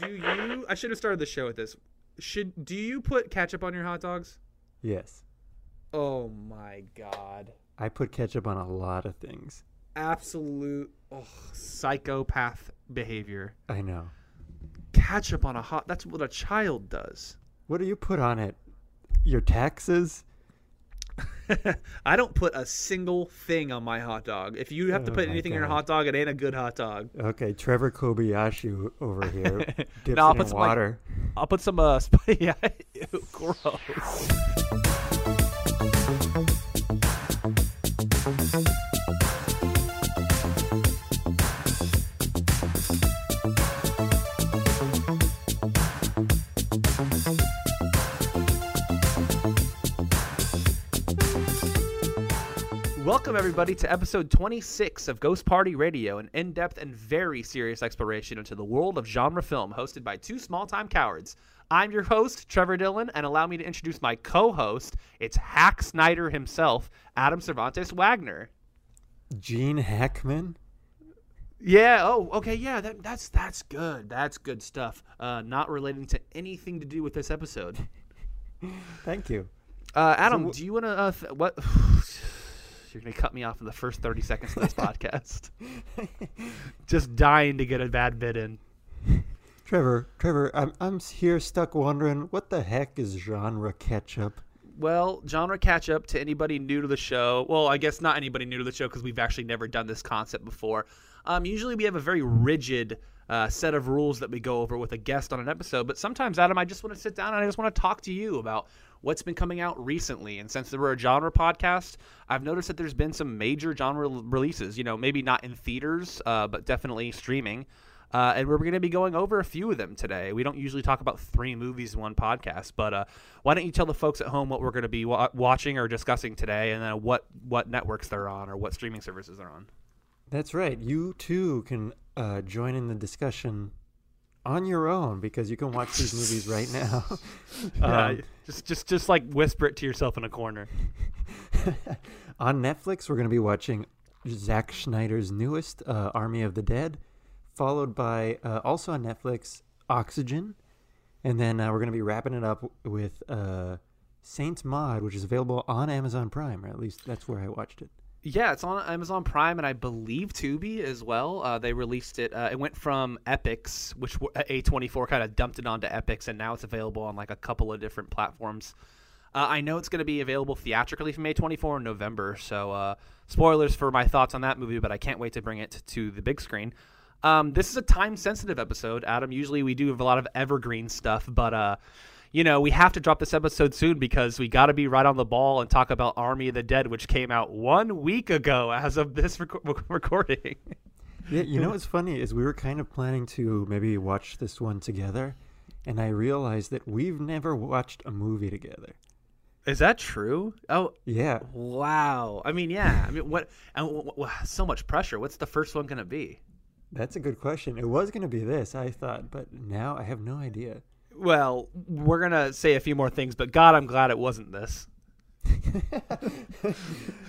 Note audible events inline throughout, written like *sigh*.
do you? I should have started the show with this. Should do you put ketchup on your hot dogs? Yes. Oh my god! I put ketchup on a lot of things. Absolute oh, psychopath behavior. I know. Ketchup on a hot. That's what a child does. What do you put on it? Your taxes? *laughs* I don't put a single thing on my hot dog. If you have to Oh put anything in your hot dog, it ain't a good hot dog. Okay, Trevor Kobayashi over *laughs* here dips No, I'll put some, like- water. I'll put some uh, *laughs* sp- yeah, ew, gross. Welcome, everybody, to episode 26 of Ghost Party Radio, an in depth and very serious exploration into the world of genre film, hosted by two small time cowards. I'm your host, Trevor Dillon, and allow me to introduce my co host. It's Hack Snyder himself, Adam Cervantes Wagner. Gene Hackman? Yeah. Oh, okay. Yeah. That, that's that's good. That's good stuff. Uh, not relating to anything to do with this episode. *laughs* Thank you. Uh, Adam, wh- do you want to uh, th- what? *sighs* *sighs* *sighs* You're gonna cut me off in the first thirty seconds of this *laughs* podcast. Just dying to get a bad bit in. Trevor, Trevor, I'm I'm here stuck wondering what the heck is genre ketchup? Well, genre catch up to anybody new to the show. Well, I guess not anybody new to the show because we've actually never done this concept before. Um, usually we have a very rigid uh, set of rules that we go over with a guest on an episode, but sometimes, Adam, I just want to sit down and I just want to talk to you about what's been coming out recently. And since we're a genre podcast, I've noticed that there's been some major genre releases. You know, maybe not in theaters, uh, but definitely streaming. Uh, and we're going to be going over a few of them today. We don't usually talk about three movies in one podcast, but uh, why don't you tell the folks at home what we're going to be wa- watching or discussing today, and then what what networks they're on or what streaming services they're on? That's right. You too can uh, join in the discussion on your own because you can watch these movies right now. *laughs* *laughs* Um, just just just like whisper it to yourself in a corner. *laughs* on Netflix, we're going to be watching Zack Snyder's newest uh, Army of the Dead, followed by uh, also on Netflix Oxygen, and then uh, we're going to be wrapping it up with uh, Saint Maud, which is available on Amazon Prime, or at least that's where I watched it. Yeah, it's on Amazon Prime and I believe Tubi as well. Uh, they released it. Uh, it went from Epix, which w- A24 kind of dumped it onto Epix, and now it's available on like a couple of different platforms. Uh, I know it's going to be available theatrically from A24 in November, so uh, spoilers for my thoughts on that movie, but I can't wait to bring it to the big screen. Um, this is a time sensitive episode, Adam. Usually we do have a lot of evergreen stuff, but uh, you know, we have to drop this episode soon because we got to be right on the ball and talk about Army of the Dead, which came out one week ago as of this rec- *laughs* recording. Yeah, you know what's funny is we were kind of planning to maybe watch this one together, and I realized that we've never watched a movie together. Is that true? Oh, Yeah, wow. I mean, yeah. I mean, what? And w- w- so much pressure. What's the first one gonna be? that's a good question. It was going to be this, I thought, but now I have no idea. Well, we're gonna say a few more things, but God, I'm glad it wasn't this. *laughs*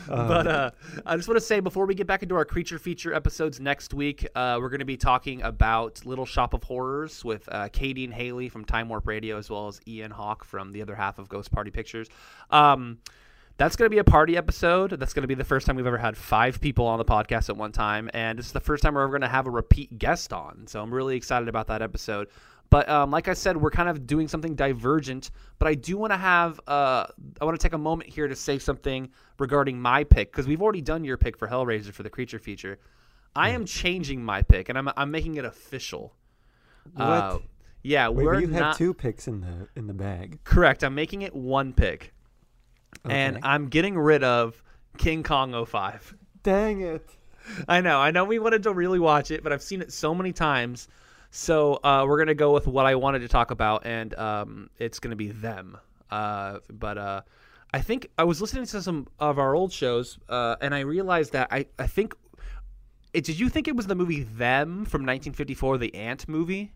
but uh, I just want to say before we get back into our creature feature episodes next week, uh, we're going to be talking about Little Shop of Horrors with uh, Katie and Haley from Time Warp Radio, as well as Ian Hawk from the other half of Ghost Party Pictures. Um, that's going to be a party episode. That's going to be the first time we've ever had five people on the podcast at one time, and this is the first time we're ever going to have a repeat guest on. So I'm really excited about that episode. But um, like I said, we're kind of doing something divergent. But I do want to have, uh, I want to take a moment here to say something regarding my pick because we've already done your pick for Hellraiser for the creature feature. I am changing my pick, and I'm I'm making it official. What? Uh, yeah, Wait, we're you have not two picks in the in the bag. correct. I'm making it one pick, and I'm getting rid of King Kong 05. Dang it! I know, I know. We wanted to really watch it, but I've seen it so many times. So uh, we're gonna go with what I wanted to talk about, and um, it's gonna be them. Uh, but uh, I think I was listening to some of our old shows, uh, and I realized that I I think. It, did you think it was the movie Them from 1954, the Ant movie?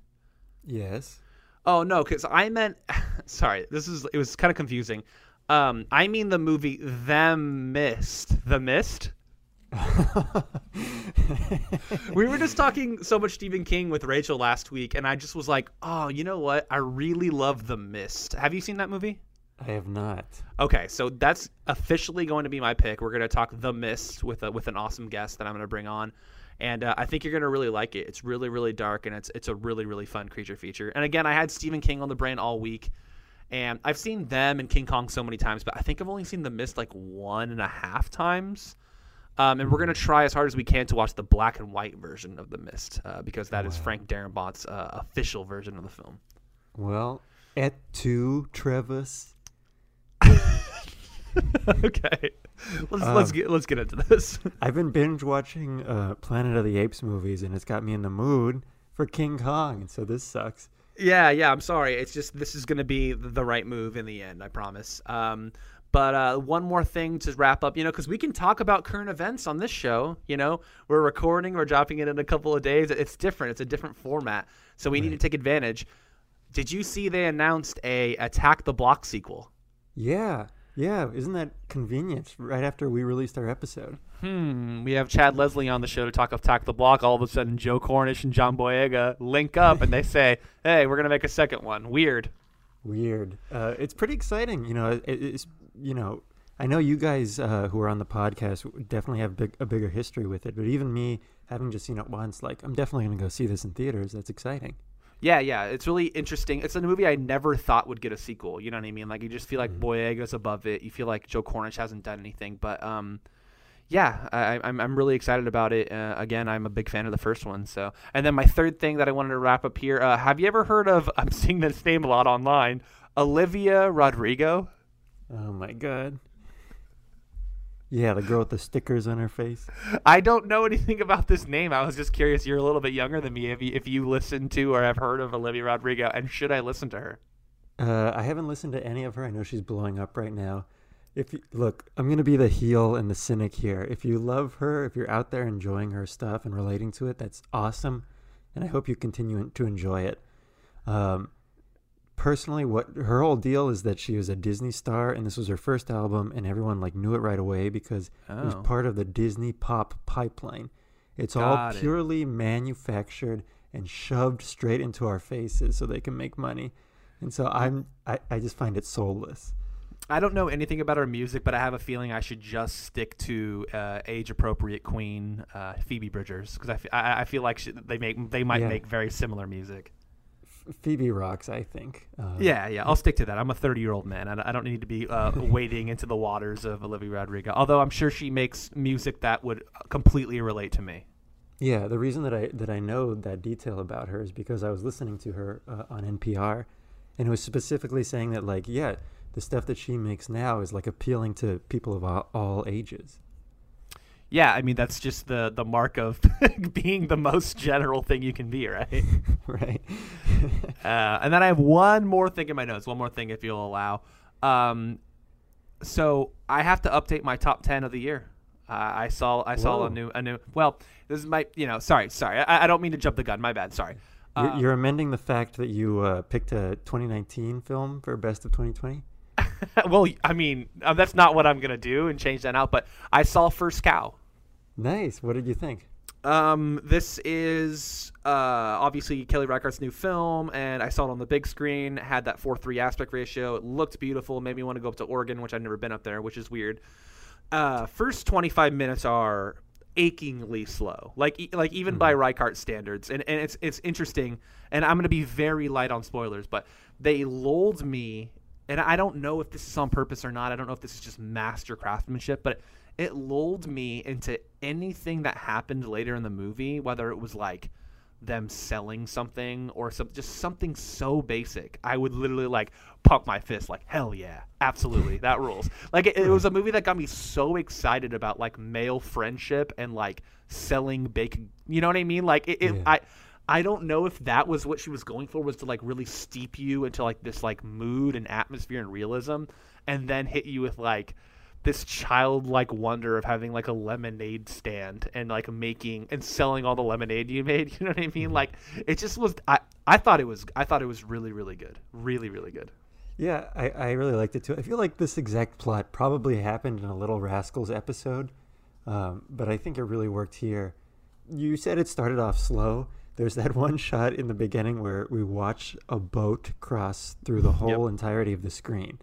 Yes. Oh no, because I meant. *laughs* Sorry, this is it was kind of confusing. Um, I mean the movie Them Mist, The Mist. *laughs* we were just talking so much Stephen King with Rachel last week, and I just was like, oh, you know what? I really love The Mist. Have you seen that movie? I have not. Okay, so that's officially going to be my pick. We're going to talk The Mist with a, with an awesome guest that I'm going to bring on, and uh, I think you're going to really like it. It's really really dark, and it's it's a really really fun creature feature. And again, I had Stephen King on the brain all week, and I've seen them and King Kong so many times, but I think I've only seen The Mist like one and a half times. Um, and we're gonna try as hard as we can to watch the black and white version of The Mist uh, because that is Wow. Frank Darabont uh, official version of the film. Well, et tu, Travis? *laughs* okay, let's let's Um, get let's get into this. *laughs* I've been binge watching uh, Planet of the Apes movies, and it's got me in the mood for King Kong. And so this sucks. Yeah, yeah. I'm sorry. It's just this is going to be the right move in the end. I promise. Um, but uh, one more thing to wrap up, you know, because we can talk about current events on this show. You know, we're recording, we're dropping it in a couple of days. It's different. It's a different format, so we need to take advantage. Did you see they announced a Attack the Block sequel? Yeah, yeah. Isn't that convenient? Right after we released our episode. Hmm. We have Chad Leslie on the show to talk of Attack the Block. All of a sudden, Joe Cornish and John Boyega link up, and they say, "Hey, we're gonna make a second one." Weird. Weird. Uh, it's pretty exciting. You know, it, it's you know, I know you guys uh, who are on the podcast definitely have big, a bigger history with it, but even me having just seen it once, like I'm definitely gonna go see this in theaters. That's exciting. Yeah, yeah, it's really interesting. It's a movie I never thought would get a sequel. You know what I mean? Like you just feel like Mhm. Boyega's above it. You feel like Joe Cornish hasn't done anything, but um, yeah, I, I'm I'm really excited about it. Uh, again, I'm a big fan of the first one. So, and then my third thing that I wanted to wrap up here. Uh, have you ever heard of? *laughs* I'm seeing this name a lot online. Olivia Rodrigo. Oh my god. Yeah, the girl with the stickers on her face. I don't know anything about this name. I was just curious. You're a little bit younger than me. If you if you listen to or have heard of Olivia Rodrigo, and should I listen to her? Uh, I haven't listened to any of her. I know she's blowing up right now. If you, look, I'm gonna be the heel and the cynic here. If you love her, if you're out there enjoying her stuff and relating to it, that's awesome, and I hope you continue to enjoy it. Um, personally, what her whole deal is that she was a Disney star, and this was her first album, and everyone like knew it right away because it was Oh. part of the Disney pop pipeline. It's Got all it. purely manufactured and shoved straight into our faces so they can make money. And so I'm I, I just find it soulless. I don't know anything about her music, but I have a feeling I should just stick to uh, age-appropriate Queen uh, Phoebe Bridgers because I, I, I feel like she, they make they might Yeah. make very similar music. Phoebe rocks, I think. Uh, Yeah, yeah, I'll stick to that. I'm a 30-year-old man. I I don't need to be uh, *laughs* wading into the waters of Olivia Rodrigo. Although I'm sure she makes music that would completely relate to me. Yeah, the reason that I that I know that detail about her is because I was listening to her uh, on NPR, and it was specifically saying that like yeah, the stuff that she makes now is like appealing to people of all, all ages. Yeah, I mean that's just the the mark of *laughs* being the most general thing you can be, right? *laughs* right. *laughs* Uh, and then I have one more thing in my notes. One more thing, if you'll allow. Um, so I have to update my top ten of the year. Uh, I saw I saw a new a new. Well, this is my you know sorry sorry I, I don't mean to jump the gun. My bad. Sorry. You're, Uh, you're amending the fact that you uh, picked a 2019 film for best of 2020. well, I mean uh, that's not what I'm gonna do and change that out. But I saw First Cow. Nice. What did you think? Um, this is uh, obviously Kelly Reichardt's new film, and I saw it on the big screen. Had that four three aspect ratio. It looked beautiful. Made me want to go up to Oregon, which I've never been up there, which is weird. Uh, first twenty five minutes are achingly slow, like e- like even by Reichardt standards, and and it's it's interesting. And I'm gonna be very light on spoilers, but they lulled me, and I don't know if this is on purpose or not. I don't know if this is just master craftsmanship, but it lulled me into anything that happened later in the movie, whether it was like them selling something or some just something so basic. I would literally like pump my fist like hell yeah, absolutely that *laughs* rules. Like it, it was a movie that got me so excited about like male friendship and like selling bacon. You know what I mean? Like it, it Yeah. I. I don't know if that was what she was going for was to like really steep you into like this like mood and atmosphere and realism and then hit you with like this childlike wonder of having like a lemonade stand and like making and selling all the lemonade you made. *laughs* You know what I mean? Like it just was. I I thought it was. I thought it was really really good. Really really good. Yeah, I, I really liked it too. I feel like this exact plot probably happened in a Little Rascals episode Um, but I think it really worked here. You said it started off slow. There's that one shot in the beginning where we watch a boat cross through the whole Yep. entirety of the screen.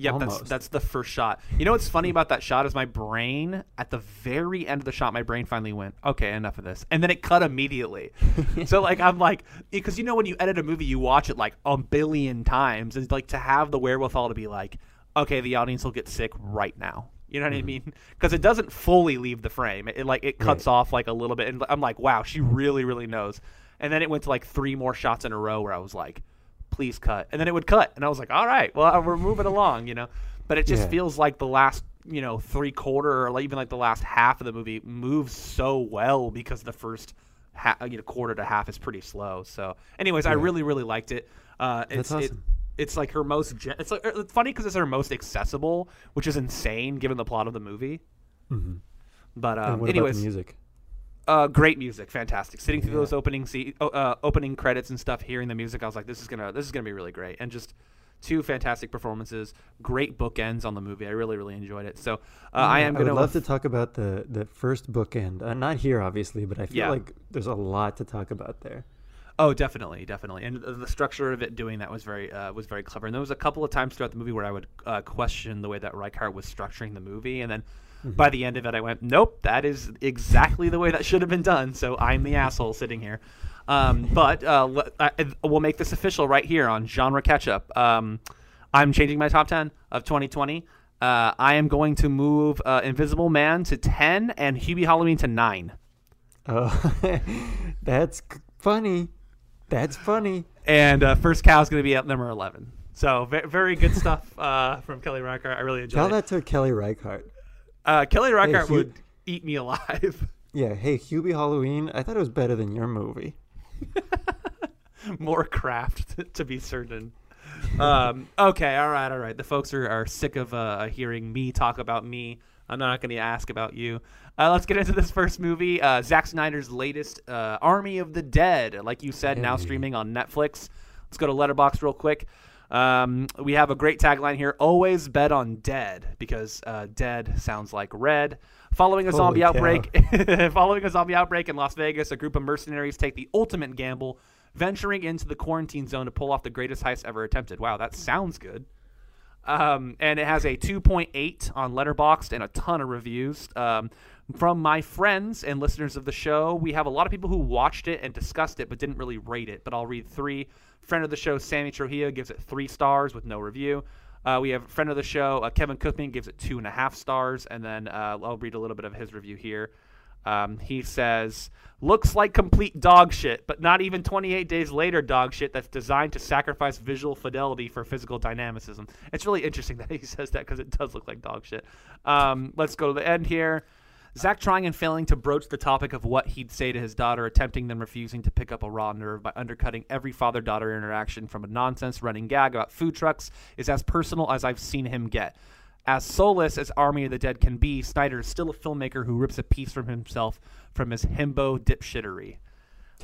Yep, that's Almost. that's the first shot. You know what's funny about that shot is my brain at the very end of the shot, my brain finally went, okay, enough of this, and then it cut immediately. *laughs* so like I'm like, because you know when you edit a movie, you watch it like a billion times, and like to have the wherewithal to be like, okay, the audience will get sick right now. You know what I mm-hmm. mean? Because it doesn't fully leave the frame. It, it, like it cuts Right. off like a little bit, and I'm like, wow, she really, really knows. And then it went to like three more shots in a row where I was like, please cut. And then it would cut. And I was like, all right, well, we're moving along, you know? But it just Yeah. feels like the last, you know, three quarter or even like the last half of the movie moves so well because the first ha- you know, quarter to half is pretty slow. So, anyways, I really, really liked it. Uh, it's, That's it, it's like her most, gen- it's, like, it's funny because it's her most accessible, which is insane given the plot of the movie. hmm But, um, what anyways, about the music? Uh, great music, fantastic. Sitting through Yeah. those opening se- uh, opening credits and stuff, hearing the music, I was like, this is gonna this is gonna be really great, and just two fantastic performances, great bookends on the movie. I really really enjoyed it. So uh, I Yeah, am I would gonna love to talk about the the first bookend. Uh, not here, obviously, but I feel Yeah. like there's a lot to talk about there. Oh, definitely, definitely, and the structure of it doing that was very uh, was very clever. And there was a couple of times throughout the movie where I would uh, question the way that Reichardt was structuring the movie, and then by the end of it, I went, "Nope, that is exactly the way that should have been done." So I'm the asshole sitting here. Um, but uh, I, we'll make this official right here on genre catch-up. Um, I'm changing my top ten of 2020. Uh, I am going to move uh, Invisible Man to ten and Hubie Halloween to nine. Oh, *laughs* that's funny. That's funny. and uh, first cow is going to be at number 11 so ve- very good stuff *laughs* uh, from kelly reichardt. I really Tell enjoyed it. that to Kelly Reichardt. uh, kelly reichardt Hugh- would eat me alive. *laughs* Yeah, hey, Hubie Halloween, I thought it was better than your movie. *laughs* more craft to be certain. Um, okay all right all right. The folks are, are sick of uh, hearing me talk about me i'm not going to ask about you. Uh, let's get into this first movie uh, Zack snyder's latest uh, army of the dead. Like you said now streaming on netflix. Let's go to Letterboxd real quick. Um, we have a great tagline here always bet on dead because uh, dead sounds like red. Following a zombie Holy outbreak *laughs* following a zombie outbreak in las vegas a group of mercenaries take the ultimate gamble venturing into the quarantine zone to pull off the greatest heist ever attempted. Wow, that sounds good. Um, and it has a 2.8 on Letterboxd and a ton of reviews. Um, from my friends and listeners of the show, we have a lot of people who watched it and discussed it but didn't really rate it. But I'll read three. Friend of the show, Sammy Trujillo, gives it three stars with no review. Uh, we have friend of the show, uh, Kevin Cookman, gives it two and a half stars. And then uh, I'll read a little bit of his review here. Um, he says, looks like complete dog shit, but not even 28 days later dog shit that's designed to sacrifice visual fidelity for physical dynamicism. It's really interesting *laughs* that he says that because it does look like dog shit. Um, let's go to the end here. Zack trying and failing to broach the topic of what he'd say to his daughter, attempting then refusing to pick up a raw nerve by undercutting every father daughter interaction from a nonsense running gag about food trucks is as personal as I've seen him get. As soulless as Army of the Dead can be, Snyder is still a filmmaker who rips a piece from himself from his himbo dipshittery.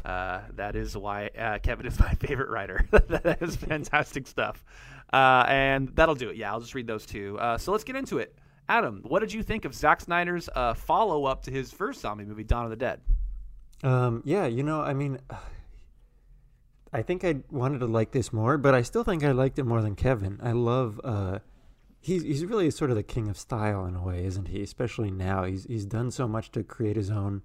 Uh, that is why uh, Kevin is *laughs* my favorite writer. *laughs* that is fantastic stuff. Uh, and that'll do it. Yeah, I'll just read those two. Uh, so let's get into it. Adam, what did you think of Zack Snyder's uh, follow up to his first zombie movie, Dawn of the Dead? Um, yeah, you know, I mean, I think I wanted to like this more, but I still think I liked it more than Kevin. I love. He's he's really sort of the king of style in a way, isn't he? Especially now, he's he's done so much to create his own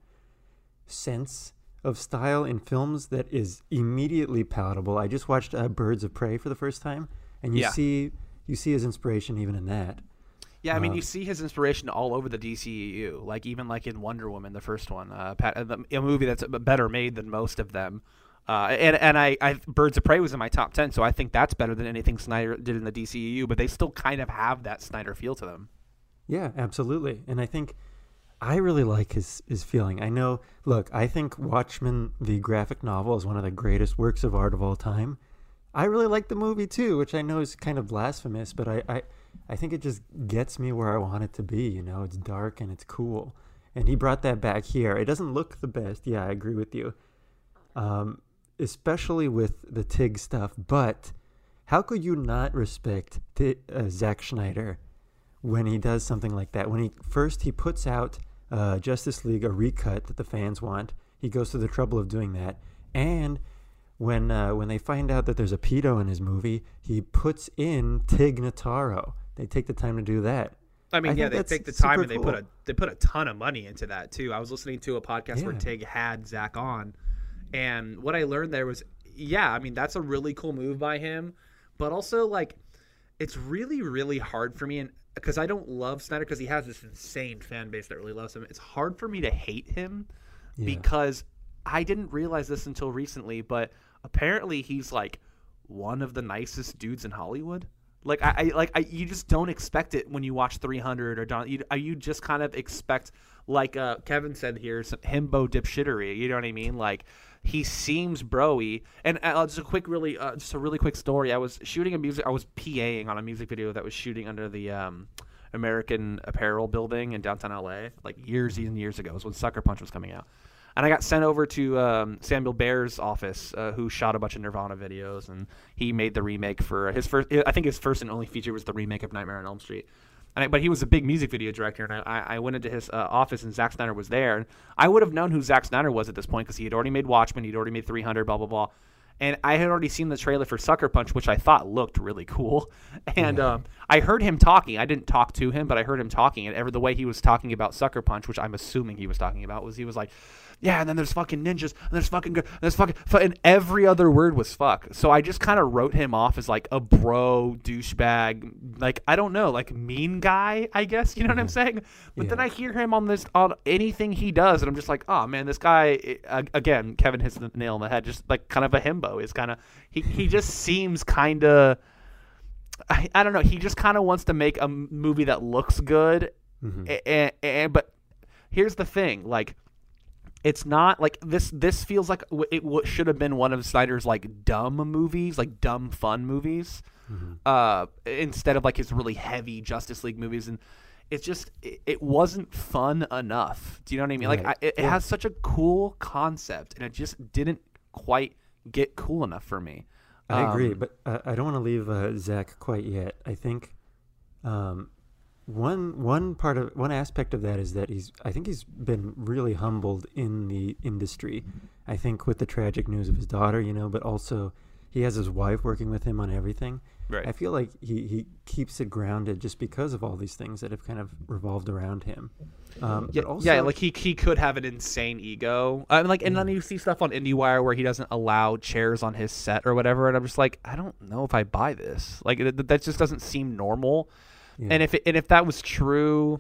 sense of style in films that is immediately palatable. I just watched uh, Birds of Prey for the first time, and you Yeah. see you see his inspiration even in that. Yeah, I mean, Uh, you see his inspiration all over the DCEU, like even like in Wonder Woman, the first one, uh, Pat, uh, a movie that's better made than most of them. Uh, and and I, I Birds of Prey was in my top ten, so I think that's better than anything Snyder did in the DCEU. But they still kind of have that Snyder feel to them. Yeah, absolutely. And I think I really like his his feeling. I know, look, I think Watchmen the graphic novel is one of the greatest works of art of all time. I really like the movie too, which I know is kind of blasphemous, but I I, I think it just gets me where I want it to be, you know. It's dark and it's cool. And he brought that back here. It doesn't look the best. Yeah, I agree with you. Um especially with the Tig stuff, but how could you not respect T- uh, Zack Snyder when he does something like that. When he first he puts out uh, Justice League a recut that the fans want. He goes to the trouble of doing that, and when uh, when they find out that there's a pedo in his movie, he puts in Tig Notaro. They take the time to do that. I mean, I yeah, they take the time and they put a they put a ton of money into that too. I was listening to a podcast where Tig had Zack on, and what I learned there was, yeah, I mean that's a really cool move by him, but also like, it's really really hard for me and because I don't love Snyder because he has this insane fan base that really loves him. It's hard for me to hate him Yeah. because I didn't realize this until recently, but apparently he's like one of the nicest dudes in Hollywood. Like I, I like I, you just don't expect it when you watch 300 or Dawn. You, you just kind of expect, like uh, Kevin said here, some himbo dipshittery. You know what I mean? Like he seems broy. And uh, just a quick, really, uh, just a really quick story. I was shooting a music. I was PAing on a music video that was shooting under the um, American Apparel building in downtown LA, like years and years ago. Was when Sucker Punch was coming out. And I got sent over to um, Samuel Bayer's office, uh, who shot a bunch of Nirvana videos, and he made the remake for his first. I think his first and only feature was the remake of Nightmare on Elm Street. And I, but he was a big music video director, and I, I I went into his uh, office, and Zack Snyder was there. And I would have known who Zack Snyder was at this point because he had already made Watchmen, he'd already made 300, blah blah blah. And I had already seen the trailer for Sucker Punch, which I thought looked really cool. *laughs* And um, I heard him talking. I didn't talk to him, but I heard him talking. And ever the way he was talking about Sucker Punch, which I'm assuming he was talking about, was he was like, "Yeah, and then there's fucking ninjas, and there's fucking, good, and there's fucking," and every other word was "fuck." So I just kind of wrote him off as like a bro douchebag, like I don't know, like mean guy, I guess. You know what I'm saying? But then I hear him on this on anything he does, and I'm just like, oh man, this guy uh, again. Kevin hits the nail on the head. Just like kind of a himbo. Is kind of he he just *laughs* seems kind of. I, I don't know. He just kind of wants to make a m- movie that looks good, Mhm. and, and but here's the thing, like. It's not like this. This feels like it w- should have been one of Snyder's like dumb movies, like dumb fun movies, Mhm. uh, instead of like his really heavy Justice League movies. And it's just it, it wasn't fun enough. Do you know what I mean? Like I, Right. it, it Yeah. has such a cool concept, and it just didn't quite get cool enough for me. I agree, Um, but uh, I don't want to leave uh, Zack quite yet. I think um, one one part of one aspect of that is that he's I think he's been really humbled in the industry. I think with the tragic news of his daughter, you know, but also he has his wife working with him on everything. Right. I feel like he, he keeps it grounded just because of all these things that have kind of revolved around him. Um, Yeah, also, yeah, like he he could have an insane ego. I mean, like, and then you see stuff on IndieWire where he doesn't allow chairs on his set or whatever, and I'm just like, I don't know if I buy this. Like, that just doesn't seem normal. Yeah. And if it, and if that was true,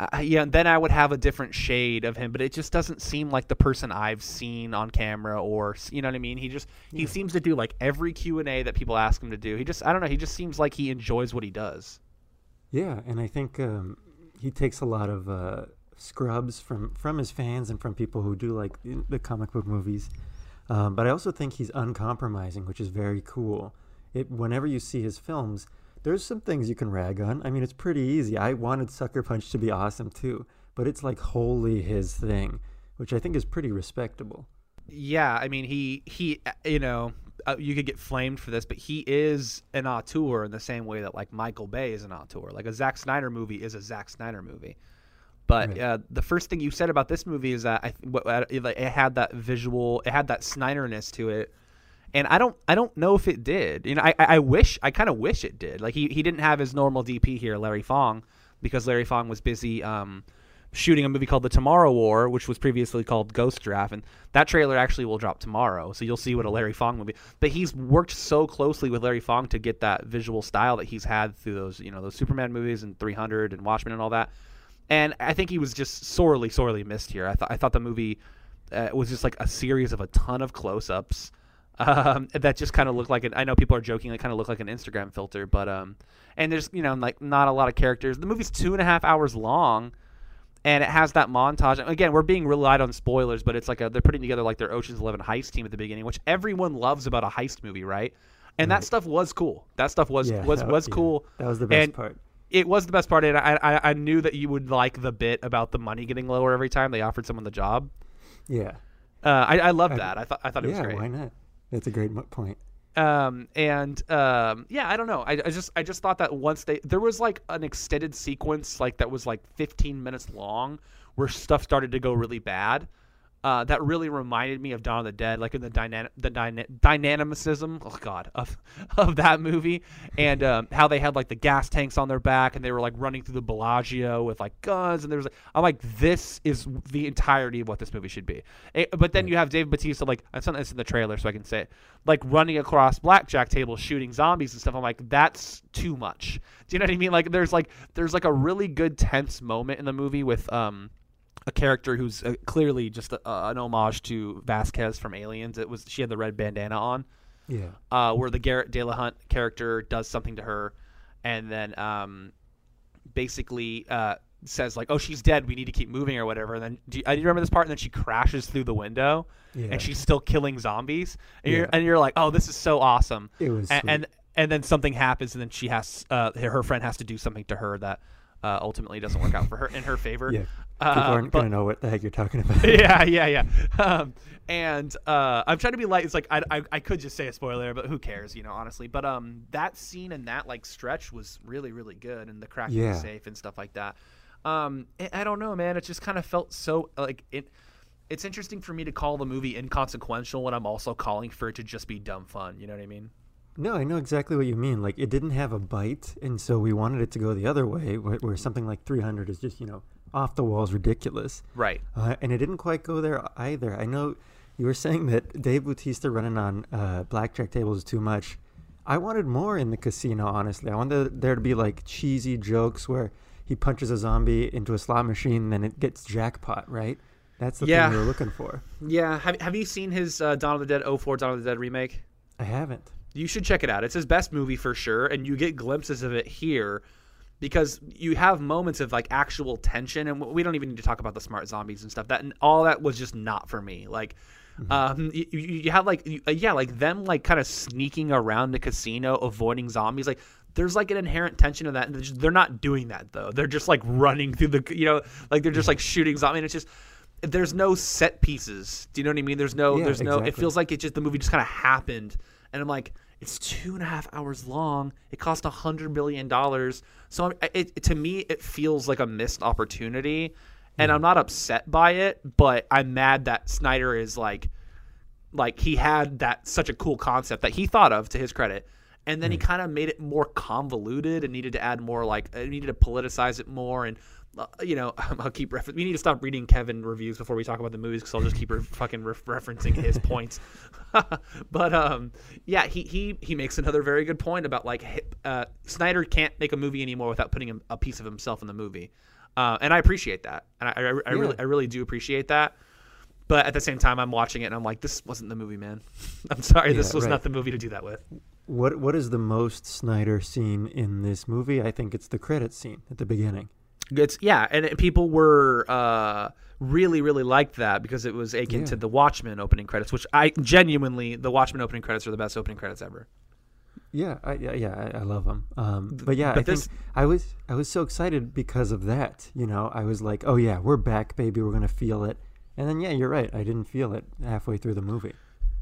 uh, yeah, then I would have a different shade of him. But it just doesn't seem like the person I've seen on camera, or you know what I mean. He just he Yeah. seems to do like every Q and A that people ask him to do. He just I don't know. He just seems like he enjoys what he does. Yeah, and I think um, he takes a lot of uh, scrubs from from his fans and from people who do like the- the comic book movies. Um, but I also think he's uncompromising, which is very cool. It whenever you see his films, there's some things you can rag on. I mean, it's pretty easy. I wanted Sucker Punch to be awesome too, but it's like wholly his thing, which I think is pretty respectable. Yeah, I mean he he uh, you know uh, you could get flamed for this, but he is an auteur in the same way that like Michael Bay is an auteur. Like a Zack Snyder movie is a Zack Snyder movie. But Right. uh, the first thing you said about this movie is that I what, uh, it, it had that visual, it had that Snyderness to it, and I don't I don't know if it did. You know, I I wish I kind of wish it did. Like he he didn't have his normal DP here, Larry Fong, because Larry Fong was busy um, shooting a movie called The Tomorrow War, which was previously called Ghost Draft, and that trailer actually will drop tomorrow. So you'll see what a Larry Fong movie. But he's worked so closely with Larry Fong to get that visual style that he's had through those you know those Superman movies and 300 and Watchmen and all that. And I think he was just sorely sorely missed here. I thought I thought the movie uh, was just like a series of a ton of close-ups um, *laughs* that just kind of looked like an. I know people are joking, it kind of looked like an Instagram filter, but um, and there's you know like not a lot of characters. The movie's two and a half hours long, and it has that montage. Again, we're being relied on spoilers, but it's like a, they're putting together like their Ocean's Eleven heist team at the beginning, which everyone loves about a heist movie, right? And that stuff was cool. That stuff was Yeah, was that- was yeah, cool. That was the best And- part. It was the best part, and I, I I knew that you would like the bit about the money getting lower every time they offered someone the job. Yeah. Uh, I I loved that. I thought I thought it was yeah. great. Why not? That's a great point. um and um yeah i don't know I, I just i just thought that once they there was like an extended sequence like that was like 15 minutes long where stuff started to go really bad. Uh, that really reminded me of Dawn of the Dead, like in the dynamic, the dyna- dynamicism, oh god, of *laughs* of that movie, and um, how they had like the gas tanks on their back, and they were like running through the Bellagio with like guns, and there was like, I'm like, this is the entirety of what this movie should be. Eh, but then you have Dave Bautista, like I saw this in the trailer, so I can say it, like running across blackjack tables, shooting zombies and stuff. I'm like, that's too much. Do you know what I mean? Like, there's like there's like a really good tense moment in the movie with um a character who's uh, clearly just a, uh, an homage to Vasquez from Aliens. It was she had the red bandana on, Yeah. uh, where the Garret Dillahunt character does something to her, and then um, basically uh, says like, "Oh, she's dead. We need to keep moving or whatever." And then do you, I do you remember this part? And then she crashes through the window, Yeah. and she's still killing zombies. And, Yeah. you're, and you're like, "Oh, this is so awesome." It was and, and and then something happens, and then she has uh, her her friend has to do something to her that uh, ultimately doesn't work out for her in her favor. Yeah. People Uh, aren't but- gonna know what the heck you're talking about. *laughs* yeah, *laughs* yeah, yeah. Um, and uh, I'm trying to be light. It's like I, I, I could just say a spoiler, but who cares, you know, honestly. But um, that scene and that like stretch was really, really good, and the cracking Yeah. the safe and stuff like that. Um, I, I don't know, man. It just kind of felt so like it. It's interesting for me to call the movie inconsequential when I'm also calling for it to just be dumb fun. You know what I mean? No, I know exactly what you mean. Like it didn't have a bite, and so we wanted it to go the other way, where, where something like 300 is just you know off the walls ridiculous. Right. Uh, and it didn't quite go there either. I know you were saying that Dave Bautista running on uh, blackjack tables is too much. I wanted more in the casino, honestly. I wanted there to be like cheesy jokes where he punches a zombie into a slot machine, and then it gets jackpot, right? That's the Yeah. thing we were looking for. Yeah. Have Have you seen his uh, Dawn of the Dead 04 Dawn of the Dead remake? I haven't. You should check it out. It's his best movie for sure, and you get glimpses of it here because you have moments of like actual tension, and we don't even need to talk about the smart zombies and stuff. That and all that was just not for me. Like, um, you, you have like you, uh, yeah, like them like kind of sneaking around the casino, avoiding zombies. Like, there's like an inherent tension of that, and they're, just, they're not doing that though. They're just like running through the you know, like they're just like shooting zombies. And it's just there's no set pieces. Do you know what I mean? There's no, Yeah, there's no. It feels like it just the movie just kind of happened, and I'm like, it's two and a half hours long. It cost a hundred billion dollars. So it, it, to me, it feels like a missed opportunity, and I'm not upset by it, but I'm mad that Snyder is like, like he had that such a cool concept that he thought of to his credit. And then he kind of made it more convoluted and needed to add more like uh, needed to politicize it more and you know *laughs* I'll keep we need to stop reading Kevin reviews before we talk about the movies because I'll just keep re- *laughs* fucking re- referencing his *laughs* points. but um, yeah, he he he makes another very good point about like uh, Snyder can't make a movie anymore without putting a, a piece of himself in the movie, uh, and I appreciate that, and I, I, I really I really do appreciate that. But at the same time, I'm watching it and I'm like, this wasn't the movie, man. I'm sorry, this was right. not the movie to do that with. What What is the most Snyder scene in this movie? I think it's the credit scene at the beginning. It's yeah, and it- people were uh, really, really liked that because it was akin Yeah. to the Watchmen opening credits, which I genuinely the Watchmen opening credits are the best opening credits ever. Yeah, I, yeah, yeah, I, I love them. Um, but yeah, but I think I was I was so excited because of that. You know, I was like, oh yeah, we're back, baby. We're gonna feel it. And then yeah, you're right. I didn't feel it halfway through the movie.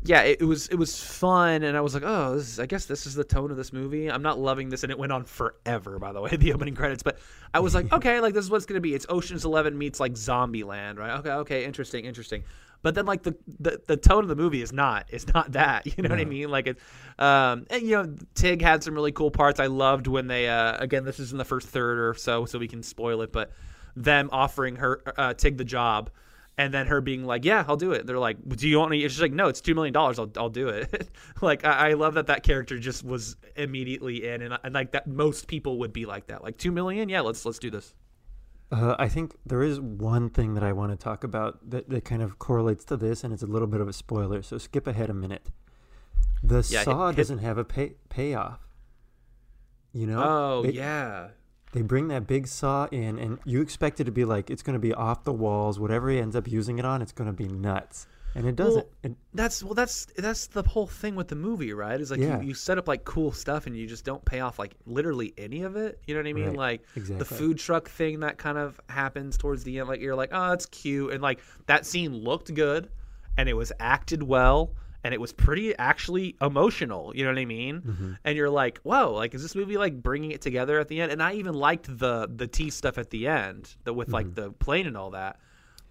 Yeah, it, it was it was fun, and I was like, oh, this is, I guess this is the tone of this movie. I'm not loving this, and it went on forever. By the way, *laughs* the opening credits, but I was like, okay, like this is what's gonna be. It's Ocean's Eleven meets like Zombieland, right? Okay, okay, interesting, interesting. But then like the, the the tone of the movie is not it's not that. *laughs* You know what I mean? Like it, um, and you know, Tig had some really cool parts. I loved when they uh, again, this is in the first third or so, so we can spoil it, but them offering her uh, Tig the job. And then her being like, "Yeah, I'll do it." They're like, "Do you want me?" She's like, "No, it's two million dollars. I'll, I'll do it." *laughs* like, I, I love that that character just was immediately in, and, and like that most people would be like that. Like two million, yeah, let's let's do this. Uh, I think there is one thing that I want to talk about that, that kind of correlates to this, and it's a little bit of a spoiler. So skip ahead a minute. The Yeah, hit- saw hit- doesn't have a pay payoff. You know? Oh They- yeah, They bring that big saw in, and you expect it to be like it's going to be off the walls. Whatever he ends up using it on, it's going to be nuts, and it doesn't. Well, It- that's well, that's that's the whole thing with the movie, right? Is like Yeah. you, you set up like cool stuff, and you just don't pay off like literally any of it. You know what I mean? Right, Like the food truck thing that kind of happens towards the end. Like you're like, oh, it's cute, and like that scene looked good, and it was acted well, and it was pretty actually emotional. You know what I mean? Mm-hmm. And you're like, whoa, like is this movie like bringing it together at the end? And I even liked the the tea stuff at the end, the with like Mm-hmm. the plane and all that.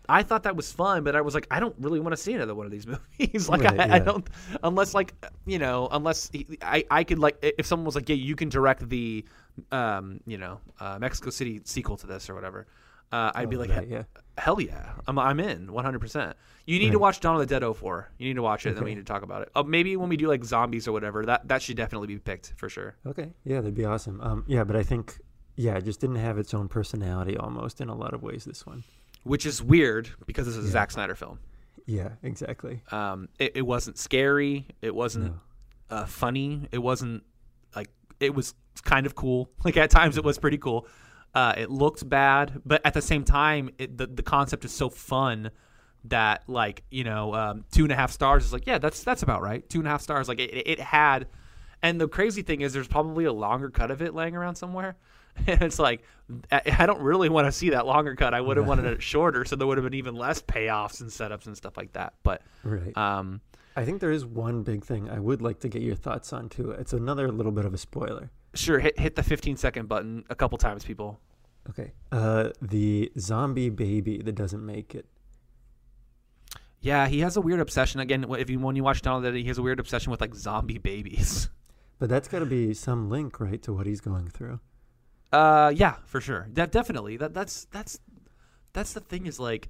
I thought that was fun, but I was like, I don't really want to see another one of these *laughs* movies. like, Right, I, I don't, unless like, you know, unless he, I, I could like, if someone was like, yeah, you can direct the, um, you know, uh, Mexico City sequel to this or whatever. Uh, I'd be Oh, like, right, yeah. Hell yeah, I'm, I'm in 100%. You need to watch Dawn of the Dead 04. You need to watch it, and then we need to talk about it. Uh, maybe when we do like zombies or whatever, that that should definitely be picked for sure. Okay, yeah, that'd be awesome. Um, yeah, but I think yeah, it just didn't have its own personality almost in a lot of ways. This one. Which is weird because it's a Yeah. Zack Snyder film. Yeah, exactly. Um, it, it wasn't scary. It wasn't No. uh, funny. It wasn't like it was kind of cool. *laughs* Like at times it was pretty cool. Uh, it looked bad, but at the same time, it, the the concept is so fun that like you know um, two and a half stars is like yeah that's that's about right. Two and a half stars like it, it had. And the crazy thing is, there's probably a longer cut of it laying around somewhere. *laughs* And it's like, I, I don't really want to see that longer cut. I would have wanted it *laughs* shorter, so there would have been even less payoffs and setups and stuff like that. But Right. um, I think there is one big thing I would like to get your thoughts on too. It's another little bit of a spoiler. Sure, hit hit the 15 second button a couple times, people. Okay. Uh, the zombie baby that doesn't make it. Yeah, he has a weird obsession. Again, if you when you watch Donald, he has a weird obsession with like zombie babies. *laughs* But that's got to be some link, right, to what he's going through. Uh, yeah, for sure. That definitely. That that's that's that's the thing is like,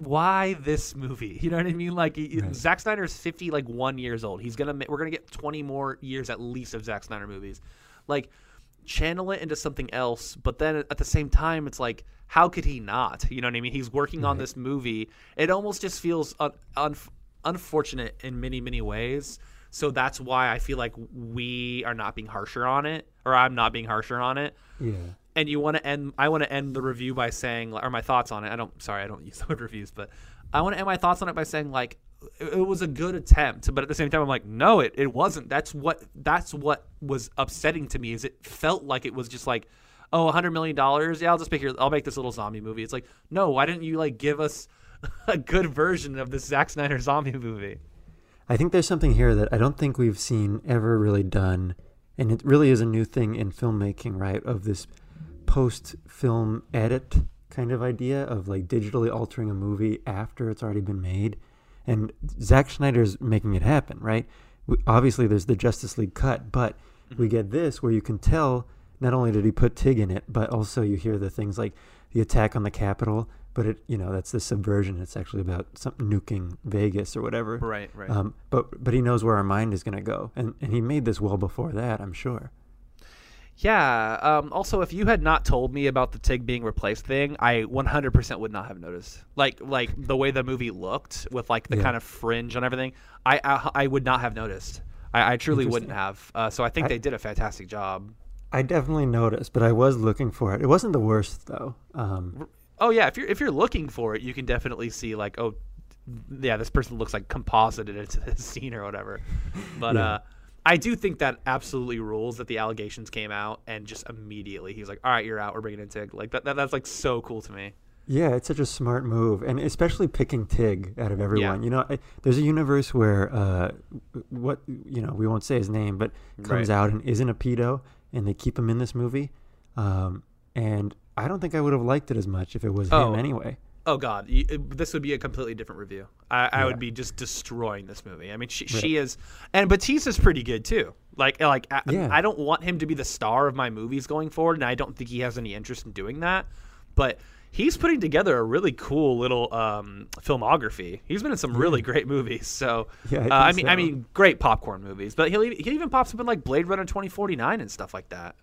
why this movie? *laughs* You know what I mean? Like, Right. Zack Snyder's fifty like one years old. He's gonna we're gonna get twenty more years at least of Zack Snyder movies. Like, channel it into something else. But then at the same time, it's like, how could he not? You know what I mean? He's working on this movie. It almost just feels un- un- unfortunate in many many ways. So that's why I feel like we are not being harsher on it, or I'm not being harsher on it Yeah. And you want to end i want to end the review by saying or my thoughts on it. I don't sorry i don't *laughs* use the word reviews but i want to end my thoughts on it by saying like it, was a good attempt but at the same time i'm like no it, it wasn't. That's what that's what was upsetting to me is it felt like it was just like oh 100 million dollars? Yeah i'll just make your i'll make this little zombie movie. It's like no why didn't you like give us *laughs* a good version of this Zack Snyder zombie *laughs* movie? I think there's something here that I don't think we've seen ever really done, and it really is a new thing in filmmaking, right? Of this post-film edit kind of idea of like digitally altering a movie after it's already been made, and Zack Snyder's making it happen, right? We, obviously, there's the Justice League cut, but we get this where you can tell not only did he put Tig in it, but also you hear the things like the attack on the Capitol. But it, you know, that's the subversion. It's actually about some nuking Vegas or whatever. right right Um, but but he knows where our mind is going to go, and and he made this well before that, I'm sure. Yeah. Um, also, if you had not told me about the Tig being replaced thing, I 100% would not have noticed. Like, like the way the movie looked with like the Yeah. kind of fringe and everything, I, I, I would not have noticed. I, I truly wouldn't have. Uh, so I think I- they did a fantastic job. I definitely noticed, but I was looking for it. It wasn't the worst though. Um, Oh yeah, if you're if you're looking for it, you can definitely see like, oh, yeah, this person looks like composited into this *laughs* scene or whatever. But Yeah. uh, I do think that absolutely rules that the allegations came out and just immediately he's like, all right, you're out. We're bringing in Tig. Like that, that that's like so cool to me. yeah, it's such a smart move, and especially picking Tig out of everyone. You know, I, there's a universe where uh, what you know we won't say his name, but comes Right. out and isn't a pedo, and they keep him in this movie. Um, and I don't think I would have liked it as much if it was Oh. him anyway. Oh God, you, this would be a completely different review. I, I Yeah. would be just destroying this movie. I mean, she, she is, and Bautista's pretty good too. Like, like I, Yeah. I don't want him to be the star of my movies going forward, and I don't think he has any interest in doing that. But he's putting together a really cool little um, filmography. He's been in some really great movies. So, Yeah, I uh, I mean, I mean, great popcorn movies. But he'll e- he even pops up in like Blade Runner twenty forty nine and stuff like that.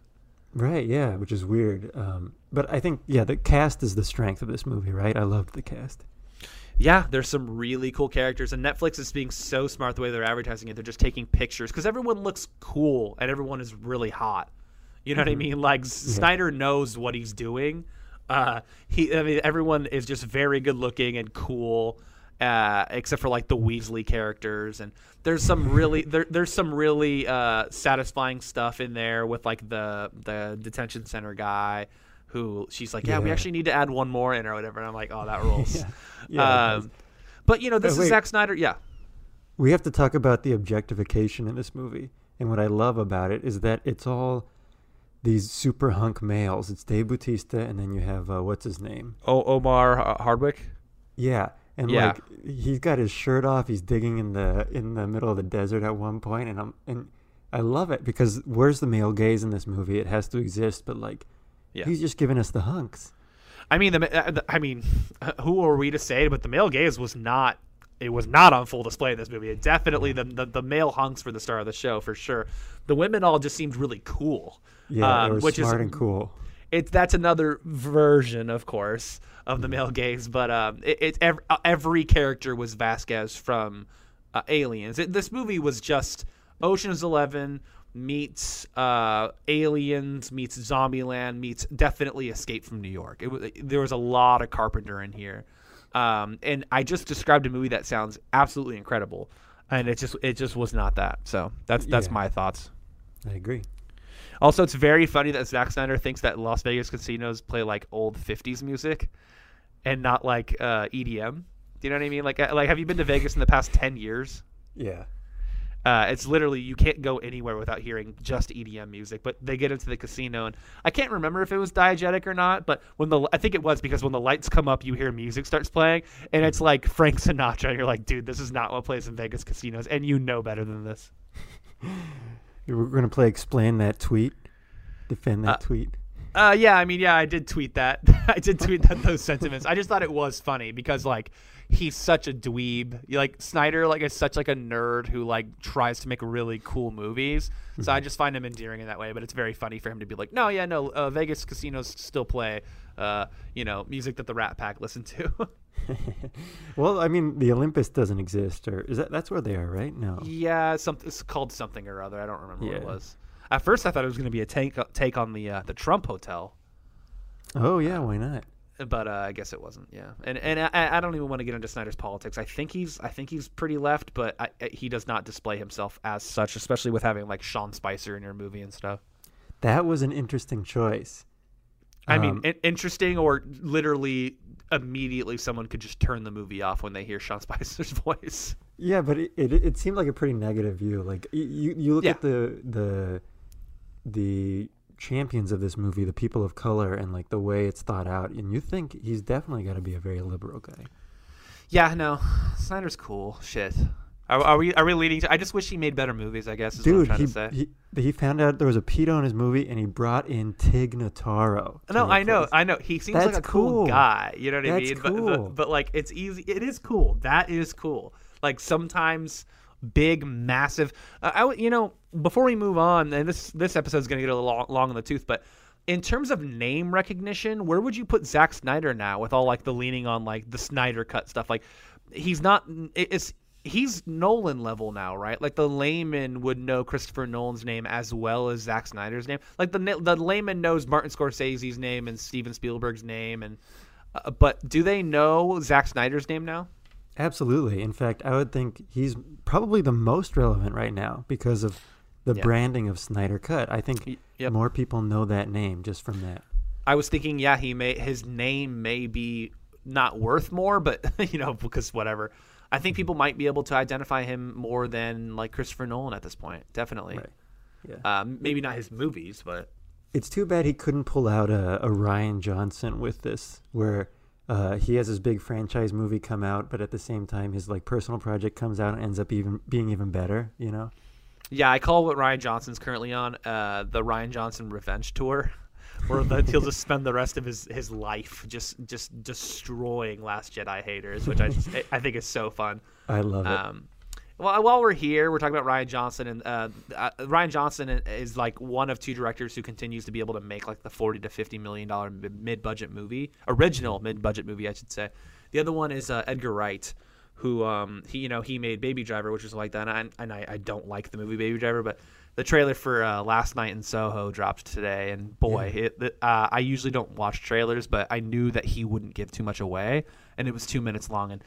Right, yeah, which is weird. Um, but I think, yeah, the cast is the strength of this movie, right? I loved the cast. Yeah, there's some really cool characters, and Netflix is being so smart the way they're advertising it. They're just taking pictures because everyone looks cool and everyone is really hot. You know what I mean? Like Snyder knows what he's doing. Uh, he, I mean, everyone is just very good looking and cool, uh, except for like the Weasley characters. And there's some really *laughs* there, there's some really uh, satisfying stuff in there with like the the detention center guy. Who she's like, yeah, we actually need to add one more in or whatever. And I'm like, oh, that *laughs* rules. Yeah, yeah, um, but you know, this Oh, is wait. Zack Snyder. Yeah. we have to talk about the objectification in this movie. And what I love about it is that it's all these super hunk males. It's Dave Bautista, and then you have uh, what's his name? Oh, Omari Hardwick. Yeah, and Yeah. like he's got his shirt off. He's digging in the in the middle of the desert at one point, and I'm and I love it because where's the male gaze in this movie? It has to exist, but like Yeah. he's just giving us the hunks. I mean, the, uh, the I mean, *laughs* who are we to say? But the male gaze was not. It was not on full display in this movie. It definitely the, the the male hunks for the star of the show for sure. The women all just seemed really cool. Yeah, um, which smart is and cool. it's that's another version, of course, of the male gaze. But um, it, it every, every character was Vasquez from uh, Aliens. It, this movie was just Ocean's Eleven meets uh, Aliens meets Zombieland meets definitely Escape from New York. It was there was a lot of Carpenter in here, um, and I just described a movie that sounds absolutely incredible, and it just it just was not that. So that's that's Yeah. my thoughts. I agree. Also, it's very funny that Zack Snyder thinks that Las Vegas casinos play like old '50s music, and not like uh, EDM. Do you know what I mean? Like, uh, like have you been to Vegas in the past ten years? Yeah. Uh, it's literally you can't go anywhere without hearing just EDM music. But they get into the casino, and I can't remember if it was diegetic or not. But when the I think it was because when the lights come up, you hear music starts playing, and it's like Frank Sinatra. And you're like, dude, this is not what plays in Vegas casinos, and you know better than this. *laughs* We're gonna play explain that tweet. Defend that Uh, tweet. Uh, yeah, I mean, yeah, I did tweet that. *laughs* I did tweet that those sentiments. I just thought it was funny because like he's such a dweeb. Like Snyder, like is such like a nerd who like tries to make really cool movies. So I just find him endearing in that way. But it's very funny for him to be like, no, yeah, no, uh, Vegas casinos still play, uh, you know, music that the Rat Pack listen to. *laughs* well, I mean, the Olympus doesn't exist, or is that that's where they are, right? now? yeah, something it's called something or other. I don't remember what it was. At first, I thought it was going to be a take take on the uh, the Trump Hotel. Oh yeah, why not? but uh, I guess it wasn't. Yeah, and and I, I don't even want to get into Snyder's politics. I think he's I think he's pretty left, but I, I- he does not display himself as such, especially with having like Sean Spicer in your movie and stuff. That was an interesting choice. I mean, Um, interesting or literally immediately someone could just turn the movie off when they hear Sean *laughs* Spicer's voice. Yeah, but it, it it seemed like a pretty negative view. Like you you look Yeah. at the the the champions of this movie, the people of color, and like the way it's thought out, and you think he's definitely got to be a very liberal guy. Yeah, no, Snyder's cool. Shit. Are, are we are we leading to? I just wish he made better movies. I guess is what I'm trying he, to say. he he found out there was a pedo in his movie, and he brought in Tig Notaro. No, I know, replace- I know. He seems like a cool, cool. guy. You know what I mean? But, cool. but but like it's easy. It is cool. That is cool. Like sometimes big, massive. Uh, I you know before we move on, and this this episode is gonna get a little long, long in the tooth, but. In terms of name recognition, where would you put Zack Snyder now with all like the leaning on like the Snyder cut stuff? Like he's not it's he's Nolan level now, right? Like the layman would know Christopher Nolan's name as well as Zack Snyder's name. Like the the layman knows Martin Scorsese's name and Steven Spielberg's name, and uh, but do they know Zack Snyder's name now? Absolutely. In fact, I would think he's probably the most relevant right now because of the Yeah. branding of Snyder Cut. I think yep. more people know that name just from that. I was thinking, yeah, he may his name may be not worth more, but *laughs* you know because whatever. I think people might be able to identify him more than like Christopher Nolan at this point. Definitely. Right. Yeah. Um, maybe not his movies, but It's too bad he couldn't pull out a, a Rian Johnson with this, where uh, he has his big franchise movie come out, but at the same time his like personal project comes out and ends up even being even better. You know? Yeah, I call what Rian Johnson's currently on uh, the Rian Johnson Revenge Tour, where the, he'll just spend the rest of his, his life just just destroying Last Jedi haters, which I just, I think is so fun. I love it. Um, well, while we're here, we're talking about Rian Johnson, and uh, uh, Rian Johnson is like one of two directors who continues to be able to make like the forty to fifty million dollar mid budget movie, original mid budget movie, I should say. The other one is uh, Edgar Wright, who um, he you know he made Baby Driver, which is like that, and I, and I, I don't like the movie Baby Driver, but the trailer for uh, Last Night in Soho dropped today, and boy, Yeah. it, uh, I usually don't watch trailers, but I knew that he wouldn't give too much away, and it was two minutes long, and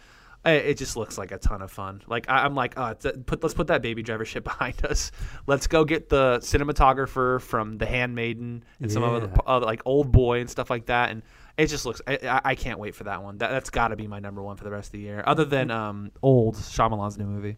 it just looks like a ton of fun. Like I, I'm like, oh, put let's put that Baby Driver shit *laughs* behind us. Let's go get the cinematographer from The Handmaiden and some of Yeah. other like Old Boy and stuff like that, and it just looks. I, I- I can't wait for that one. That, that's got to be my number one for the rest of the year, other than um, Old Shyamalan's new movie.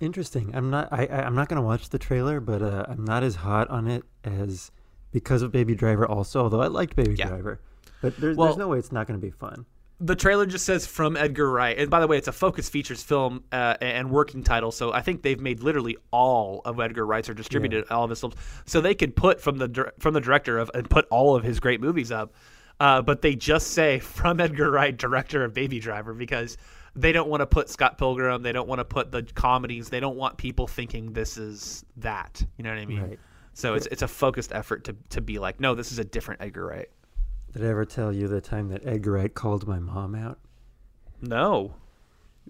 Interesting. I'm not. I, I I'm not gonna watch the trailer, but uh, I'm not as hot on it as because of Baby Driver. Also, although I liked Baby Yeah. Driver, but there's Well- there's no way it's not gonna be fun. The trailer just says from Edgar Wright, and by the way, it's a Focus Features film uh, and working title. So I think they've made literally all of Edgar Wright's or distributed all of his films. So they could put from the from the director of and put all of his great movies up, uh, but they just say from Edgar Wright, director of Baby Driver, because they don't want to put Scott Pilgrim, they don't want to put the comedies, they don't want people thinking this is that. You know what I mean? Right. So it's it's a focused effort to to be like, no, this is a different Edgar Wright. Did I ever tell you the time that Edgar Wright called my mom out? No.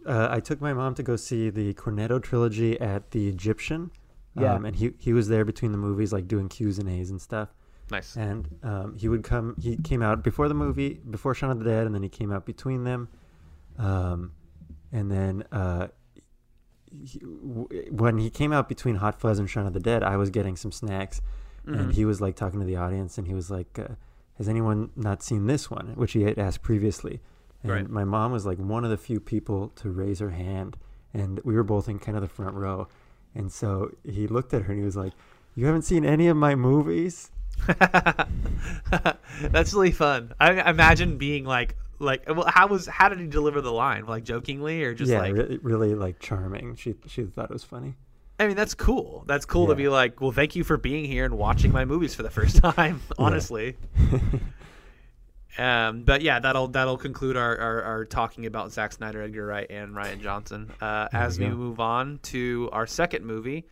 Uh, I took my mom to go see the Cornetto trilogy at the Egyptian. Yeah. Um, and he he was there between the movies, like doing Q's and A's and stuff. Nice. And um, he would come. He came out before the movie, before Shaun of the Dead, and then he came out between them. Um, and then uh, he, w- when he came out between Hot Fuzz and Shaun of the Dead, I was getting some snacks, and he was like talking to the audience, and he was like, uh, "Has anyone not seen this one?" Which he had asked previously. And Right. my mom was like one of the few people to raise her hand, and we were both in kind of the front row. And so he looked at her and he was like, "You haven't seen any of my movies?" *laughs* That's really fun. I imagine being like, like, well, how was, how did he deliver the line? Like jokingly, or just yeah, like, really, really like charming. She she thought it was funny. I mean, that's cool. That's cool to be like, well, thank you for being here and watching my movies for the first *laughs* time. Honestly. *laughs* Um, but yeah, that'll that'll conclude our, our, our talking about Zack Snyder, Edgar Wright, and Rian Johnson. Uh, as we go. move on to our second movie,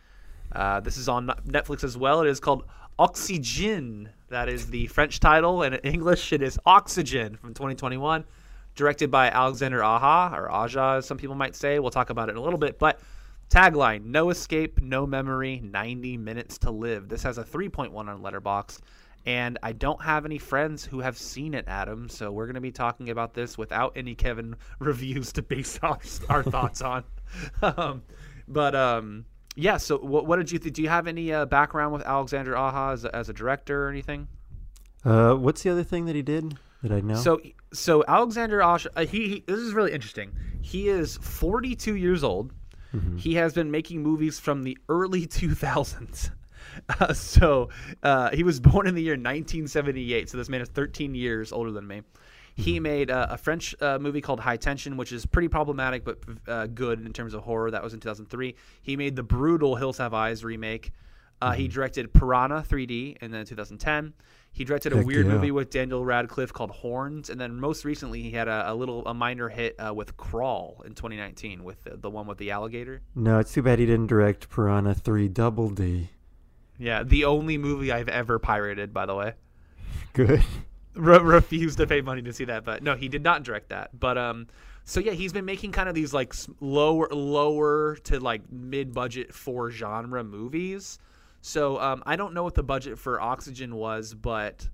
uh, this is on Netflix as well. It is called Oxygen. That is the French title, and in English it is Oxygen from 2021, directed by Alexander Aja or Aja, as some people might say. We'll talk about it in a little bit, but. Tagline: No escape, no memory, 90 minutes to live. This has a 3.1 on Letterboxd, and I don't have any friends who have seen it, Adam. So we're going to be talking about this without any Kevin *laughs* reviews to base our, our thoughts on. *laughs* Um, but um, yeah, so what, what did you think? Do you have any uh, background with Alexander Aja as a, as a director or anything? Uh, what's the other thing that he did that I know? So so Alexander Aja, uh, he, he this is really interesting. He is 42 years old. He has been making movies from the early *laughs* 2000s. Uh, so uh, he was born in the year 1978. So this man is 13 years older than me. He made uh, a French uh, movie called High Tension, which is pretty problematic but uh, good in terms of horror. That was in 2003. He made the brutal Hills Have Eyes remake. Uh, He directed Piranha 3D in then 2010. He directed a Heck weird yeah. movie with Daniel Radcliffe called Horns, and then most recently he had a, a little a minor hit uh, with Crawl in 2019 with the, the one with the alligator. no, it's too bad he didn't direct Piranha Three Double D. Yeah, the only movie I've ever pirated, by the way. *laughs* Good. Re- refused to pay money to see that, but no, he did not direct that. But um, so yeah, he's been making kind of these like lower, lower to like mid-budget for genre movies. So um, I don't know what the budget for Oxygen was, but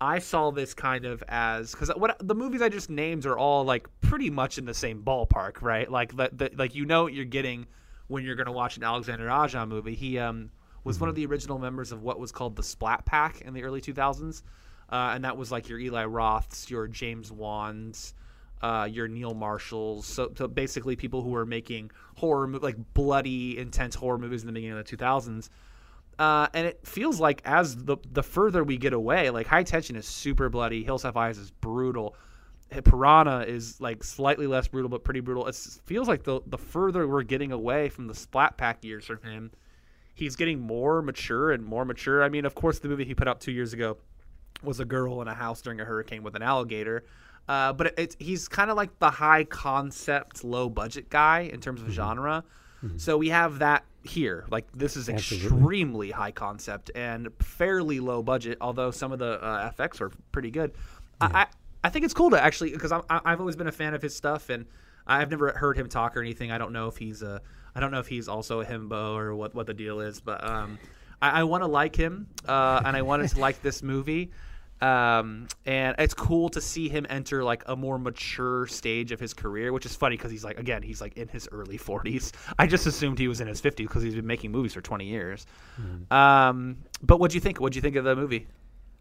I saw this kind of as because what the movies I just named are all like pretty much in the same ballpark, right? Like that, that like you know what you're getting when you're gonna watch an Alexander Aja movie. He um was one of the original members of what was called the Splat Pack in the early 2000s, uh, and that was like your Eli Roths, your James Wans. Uh, your Neil Marshalls, so, so basically people who were making horror, like bloody, intense horror movies in the beginning of the 2000s. Uh, and it feels like as the the further we get away, like High Tension is super bloody, Hills Have Eyes is brutal, Piranha is like slightly less brutal but pretty brutal. It feels like the the further we're getting away from the Splat Pack years from him, he's getting more mature and more mature. I mean, of course, the movie he put out two years ago was a girl in a house during a hurricane with an alligator. Uh, but it, it's he's kind of like the high concept, low budget guy in terms of genre. So we have that here. Like this is Absolutely. extremely high concept and fairly low budget. Although some of the uh, FX are pretty good. I, I I think it's cool to actually because I, I've always been a fan of his stuff and I've never heard him talk or anything. I don't know if he's a I don't know if he's also a himbo or what what the deal is, but um, I, I want to like him uh, and I wanted to like this movie. Um, and it's cool to see him enter like a more mature stage of his career, which is funny because he's like, again, he's like in his early 40s. I just assumed he was in his 50s because he's been making movies for 20 years. Um, but what do you think? What'd you think of the movie?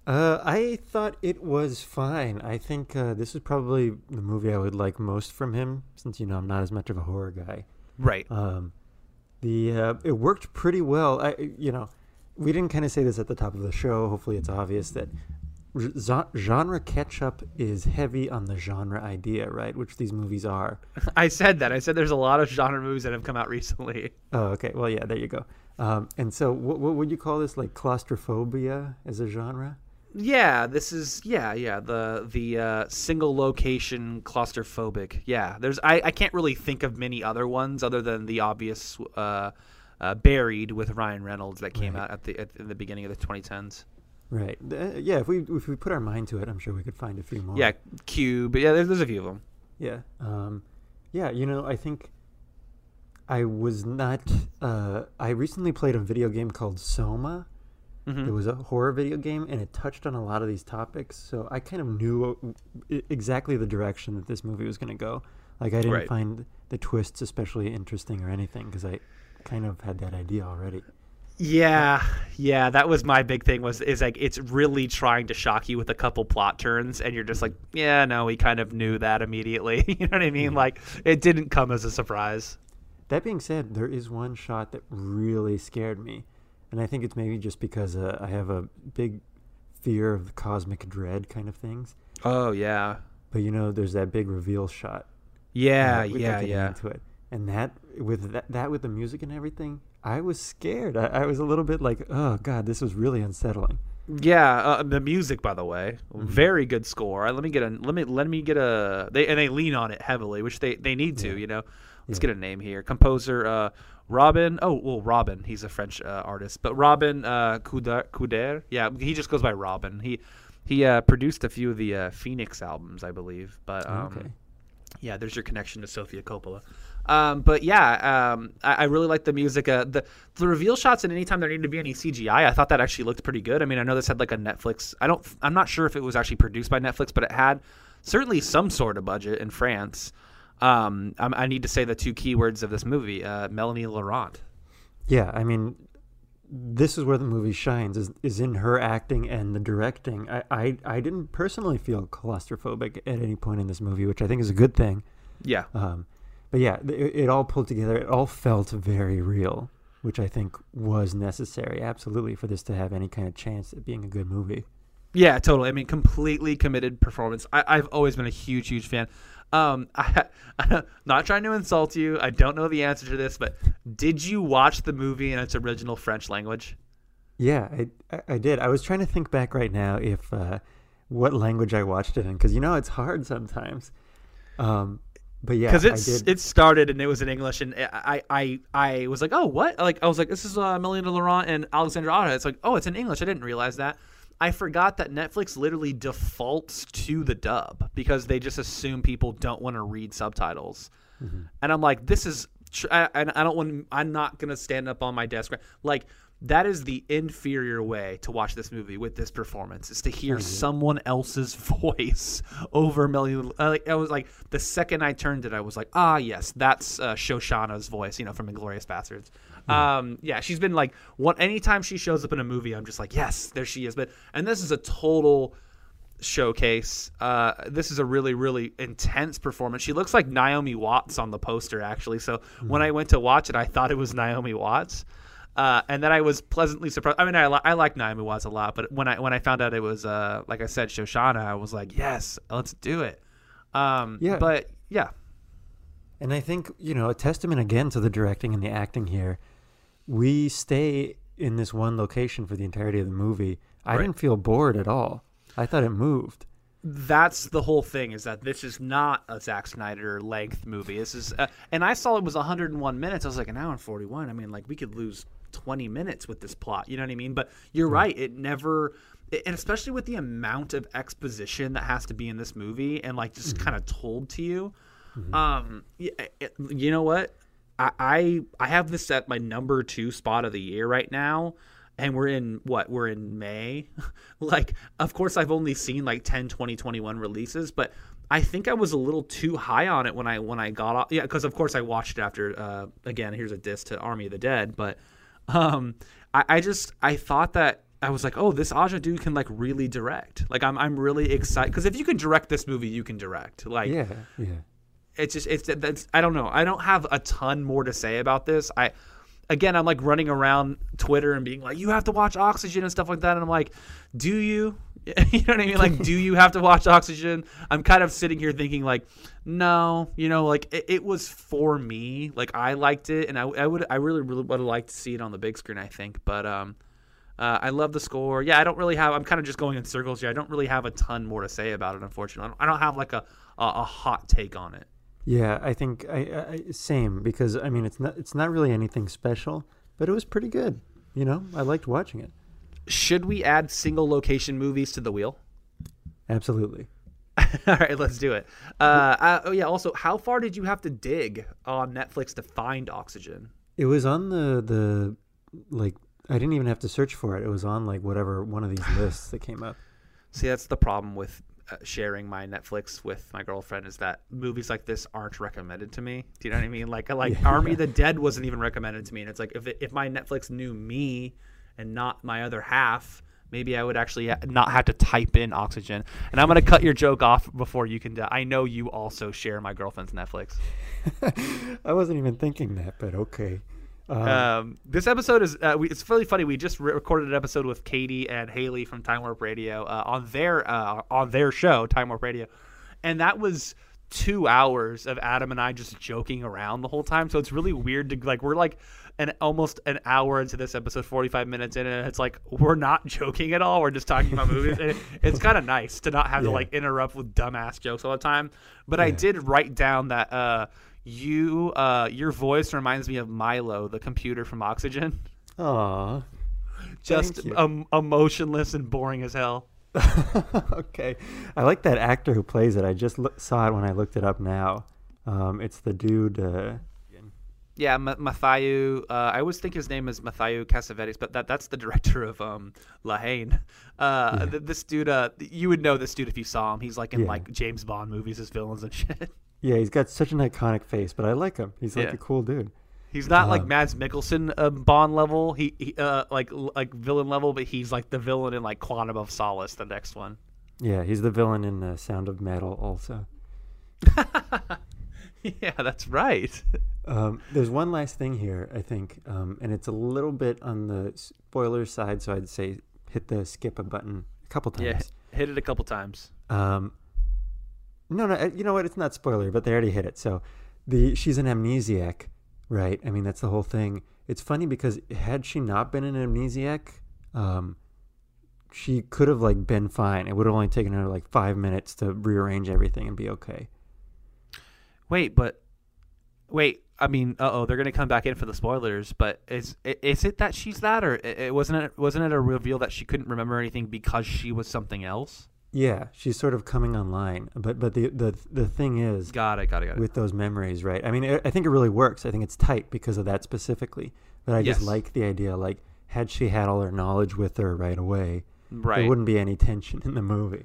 Uh, I thought it was fine. I think uh, this is probably the movie I would like most from him, since you know I'm not as much of a horror guy. Right. Um, The uh, it worked pretty well. I you know, we didn't kind of say this at the top of the show. Hopefully, it's obvious that genre catch-up is heavy on the genre idea, right? Which these movies are. *laughs* I said that. I said there's a lot of genre movies that have come out recently. *laughs* Oh, okay. Well, yeah, there you go. Um, and so, what, what would you call this? Like claustrophobia as a genre? Yeah, this is yeah, yeah. The the uh, single location claustrophobic. Yeah, there's I, I can't really think of many other ones other than the obvious uh, uh, buried with Ryan Reynolds that came Right. out at the at, in the beginning of the 2010s. Right. Uh, yeah. If we if we put our mind to it, I'm sure we could find a few more. Yeah, Cube. Yeah, there's, there's a few of them. Yeah. Um, yeah. You know, I think I was not. Uh, I recently played a video game called Soma. Mhm. It was a horror video game, and it touched on a lot of these topics. So I kind of knew exactly the direction that this movie was going to go. Like I didn't Right. find the twists especially interesting or anything because I kind of had that idea already. Yeah, yeah, that was my big thing. Was is like it's really trying to shock you with a couple plot turns, and you're just like, yeah, no, we kind of knew that immediately. *laughs* you know what I mean? Like it didn't come as a surprise. That being said, there is one shot that really scared me, and I think it's maybe just because uh, I have a big fear of the cosmic dread kind of things. Oh yeah, But you know, there's that big reveal shot. yeah, uh, yeah, yeah. Into it, and that with that, that with the music and everything, I was scared. I, I was a little bit like, oh god, this was really unsettling. Yeah, uh, the music, by the way, Mm-hmm. very good score. Let me get a let me let me get a they and they lean on it heavily, which they they need to. Yeah. You know, let's Yeah. get a name here. Composer uh, Robin. Oh well, Robin. He's a French uh, artist, but Robin uh, Coudert. Coudert. Yeah, he just goes by Robin. He he uh, produced a few of the uh, Phoenix albums, I believe. But um, okay. yeah, there's your connection to Sofia Coppola. Um, but yeah, um, I, I really like the music. Uh, the the reveal shots and anytime there needed to be any CGI, I thought that actually looked pretty good. I mean, I know this had like a Netflix. I don't. I'm not sure if it was actually produced by Netflix, but it had certainly some sort of budget in France. Um, I, I need to say the two keywords of this movie: uh, Melanie Laurent. Yeah, I mean, this is where the movie shines is, is in her acting and the directing. I, I I didn't personally feel claustrophobic at any point in this movie, which I think is a good thing. Yeah, Um, but yeah, it, it all pulled together. It all felt very real, which I think was necessary, absolutely, for this to have any kind of chance at being a good movie. Yeah, totally. I mean, completely committed performance. I, I've always been a huge, huge fan. Um, *laughs* I, I'm not trying to insult you. I don't know the answer to this, but did you watch the movie in its original French language? Yeah, I, I, I did. I was trying to think back right now if uh, what language I watched it in, because you know it's hard sometimes. Um, but yeah, Because it's it started and it was in English, and I I I was like, oh, what? Like I was like, this is uh, Melanie Laurent and Alexandra Otta. It's like, oh, it's in English. I didn't realize that. I forgot that Netflix literally defaults to the dub because they just assume people don't want to read subtitles. And I'm like, this is, tr- I, I I don't want, I'm not going to stand up on my desk. Like, that is the inferior way to watch this movie with this performance is to hear someone else's *laughs* voice over Melanie. I Like, I was like, the second I turned it, I was like, ah, yes, that's uh, Shoshana's voice, you know, from Inglourious Basterds. Um, yeah, she's been like, one, anytime she shows up in a movie, I'm just like, yes, there she is. But, and this is a total, showcase. Uh, this is a really, really intense performance. She looks like Naomi Watts on the poster, actually. So when I went to watch it, I thought it was Naomi Watts. Uh, and then I was pleasantly surprised. I mean, I, li- I like Naomi Watts a lot, but when I when I found out it was, uh, like I said, Shoshana, I was like, yes, let's do it. Um, Yeah. But yeah, And I think, you know, a testament again to the directing and the acting here. We stay in this one location for the entirety of the movie. I Right. didn't feel bored at all. I thought it moved. that's the whole thing is that this is not a Zack Snyder length movie. This is, uh, and I saw it was 101 minutes. I was like, an hour and 41. I mean, like we could lose 20 minutes with this plot. You know what I mean? But you're right. It never, and especially with the amount of exposition that has to be in this movie and like just kind of told to you. Um, y- it- you know what? I, I I have this at my number two spot of the year right now and we're in what we're in may *laughs* like of course i've only seen like 10 20 21 releases but i think i was a little too high on it when i when i got off yeah because of course i watched it after uh again here's a diss to army of the dead but um i, I just i thought that I was like, oh, this Aja dude can like really direct. Like, I'm, I'm really excited because if you can direct this movie, you can direct. Like, Yeah, yeah. it's just it's that's I don't know. I don't have a ton more to say about this. I again, I'm like running around Twitter and being like, "You have to watch Oxygen" and stuff like that, and I'm like, "Do you?" *laughs* you know what I mean? Like, do you have to watch Oxygen? I'm kind of sitting here thinking like, no, you know, like it, it was for me. Like I liked it, and I, I would, I really, really would have liked to see it on the big screen. I think, but um, uh, I love the score. Yeah, I don't really have. I'm kind of just going in circles here. I don't really have a ton more to say about it. Unfortunately, I don't, I don't have like a, a a hot take on it. Yeah, I think I, I same because I mean it's not it's not really anything special, but it was pretty good. You know, I liked watching it. Should we add single location movies to the wheel? Absolutely. *laughs* All right, let's do it. Uh, uh, oh yeah. Also, how far did you have to dig on Netflix to find Oxygen? It was on the the like I didn't even have to search for it. It was on like whatever one of these lists that came up. See, that's the problem with Uh, sharing my Netflix with my girlfriend is that movies like this aren't recommended to me. Do you know what I mean? Like like Yeah. Army of the Dead wasn't even recommended to me, and it's like if it, if my Netflix knew me and not my other half, maybe I would actually not have to type in Oxygen. And I'm gonna cut your joke off before you can. Die. I know you also share my girlfriend's Netflix. *laughs* I wasn't even thinking that, but okay. Um, Um, this episode is uh, we, it's really funny. We just re- recorded an episode with Katie and Haley from Time Warp Radio uh, on their uh, on their show Time Warp Radio, and that was two hours of Adam and I just joking around the whole time. So it's really weird to like we're like an almost an hour into this episode, forty five minutes in, and it's like we're not *laughs* joking at all. We're just talking about movies. And it, it's kind of nice to not have to like interrupt with dumbass jokes all the time. But I did write down that. Uh, you, uh, your voice reminds me of Milo, the computer from Oxygen. Aw. Just um, emotionless and boring as hell. *laughs* okay. I like that actor who plays it. I just loo- saw it when I looked it up now. Um, it's the dude. Uh, Yeah, Ma- Mathieu. Uh, I always think his name is Mathieu Kassovitz, but that that's the director of um, La Haine. Uh, Yeah. th- this dude, uh, you would know this dude if you saw him. He's like in Yeah. like James Bond movies as villains and *laughs* shit. Yeah, he's got such an iconic face, but I like him. He's like Yeah. a cool dude. He's not like Um, Mads Mikkelsen uh, Bond level. He, he uh, like like villain level, but he's like the villain in like Quantum of Solace, the next one. Yeah, he's the villain in uh, Sound of Metal also. *laughs* yeah, that's right. Um, there's one last thing here, I think, um, and it's a little bit on the spoiler side, so I'd say hit the skip a button a couple times. Yeah, hit it a couple times. Um, no, no, uh, you know what? It's not spoiler, but they already hit it. So, the she's an amnesiac, right? I mean, that's the whole thing. It's funny because had she not been an amnesiac, um, she could have like been fine. It would have only taken her like five minutes to rearrange everything and be okay. Wait, but wait. I mean, uh oh, they're gonna come back in for the spoilers. But is is it that she's that, or it, it wasn't it wasn't it a reveal that she couldn't remember anything because she was something else? Yeah, she's sort of coming online, but but the the the thing is, Got it. Got it. Got it. with those memories, right? I mean, I I think it really works. I think it's tight because of that specifically. But I just like the idea, like, had she had all her knowledge with her right away, right. there wouldn't be any tension in the movie.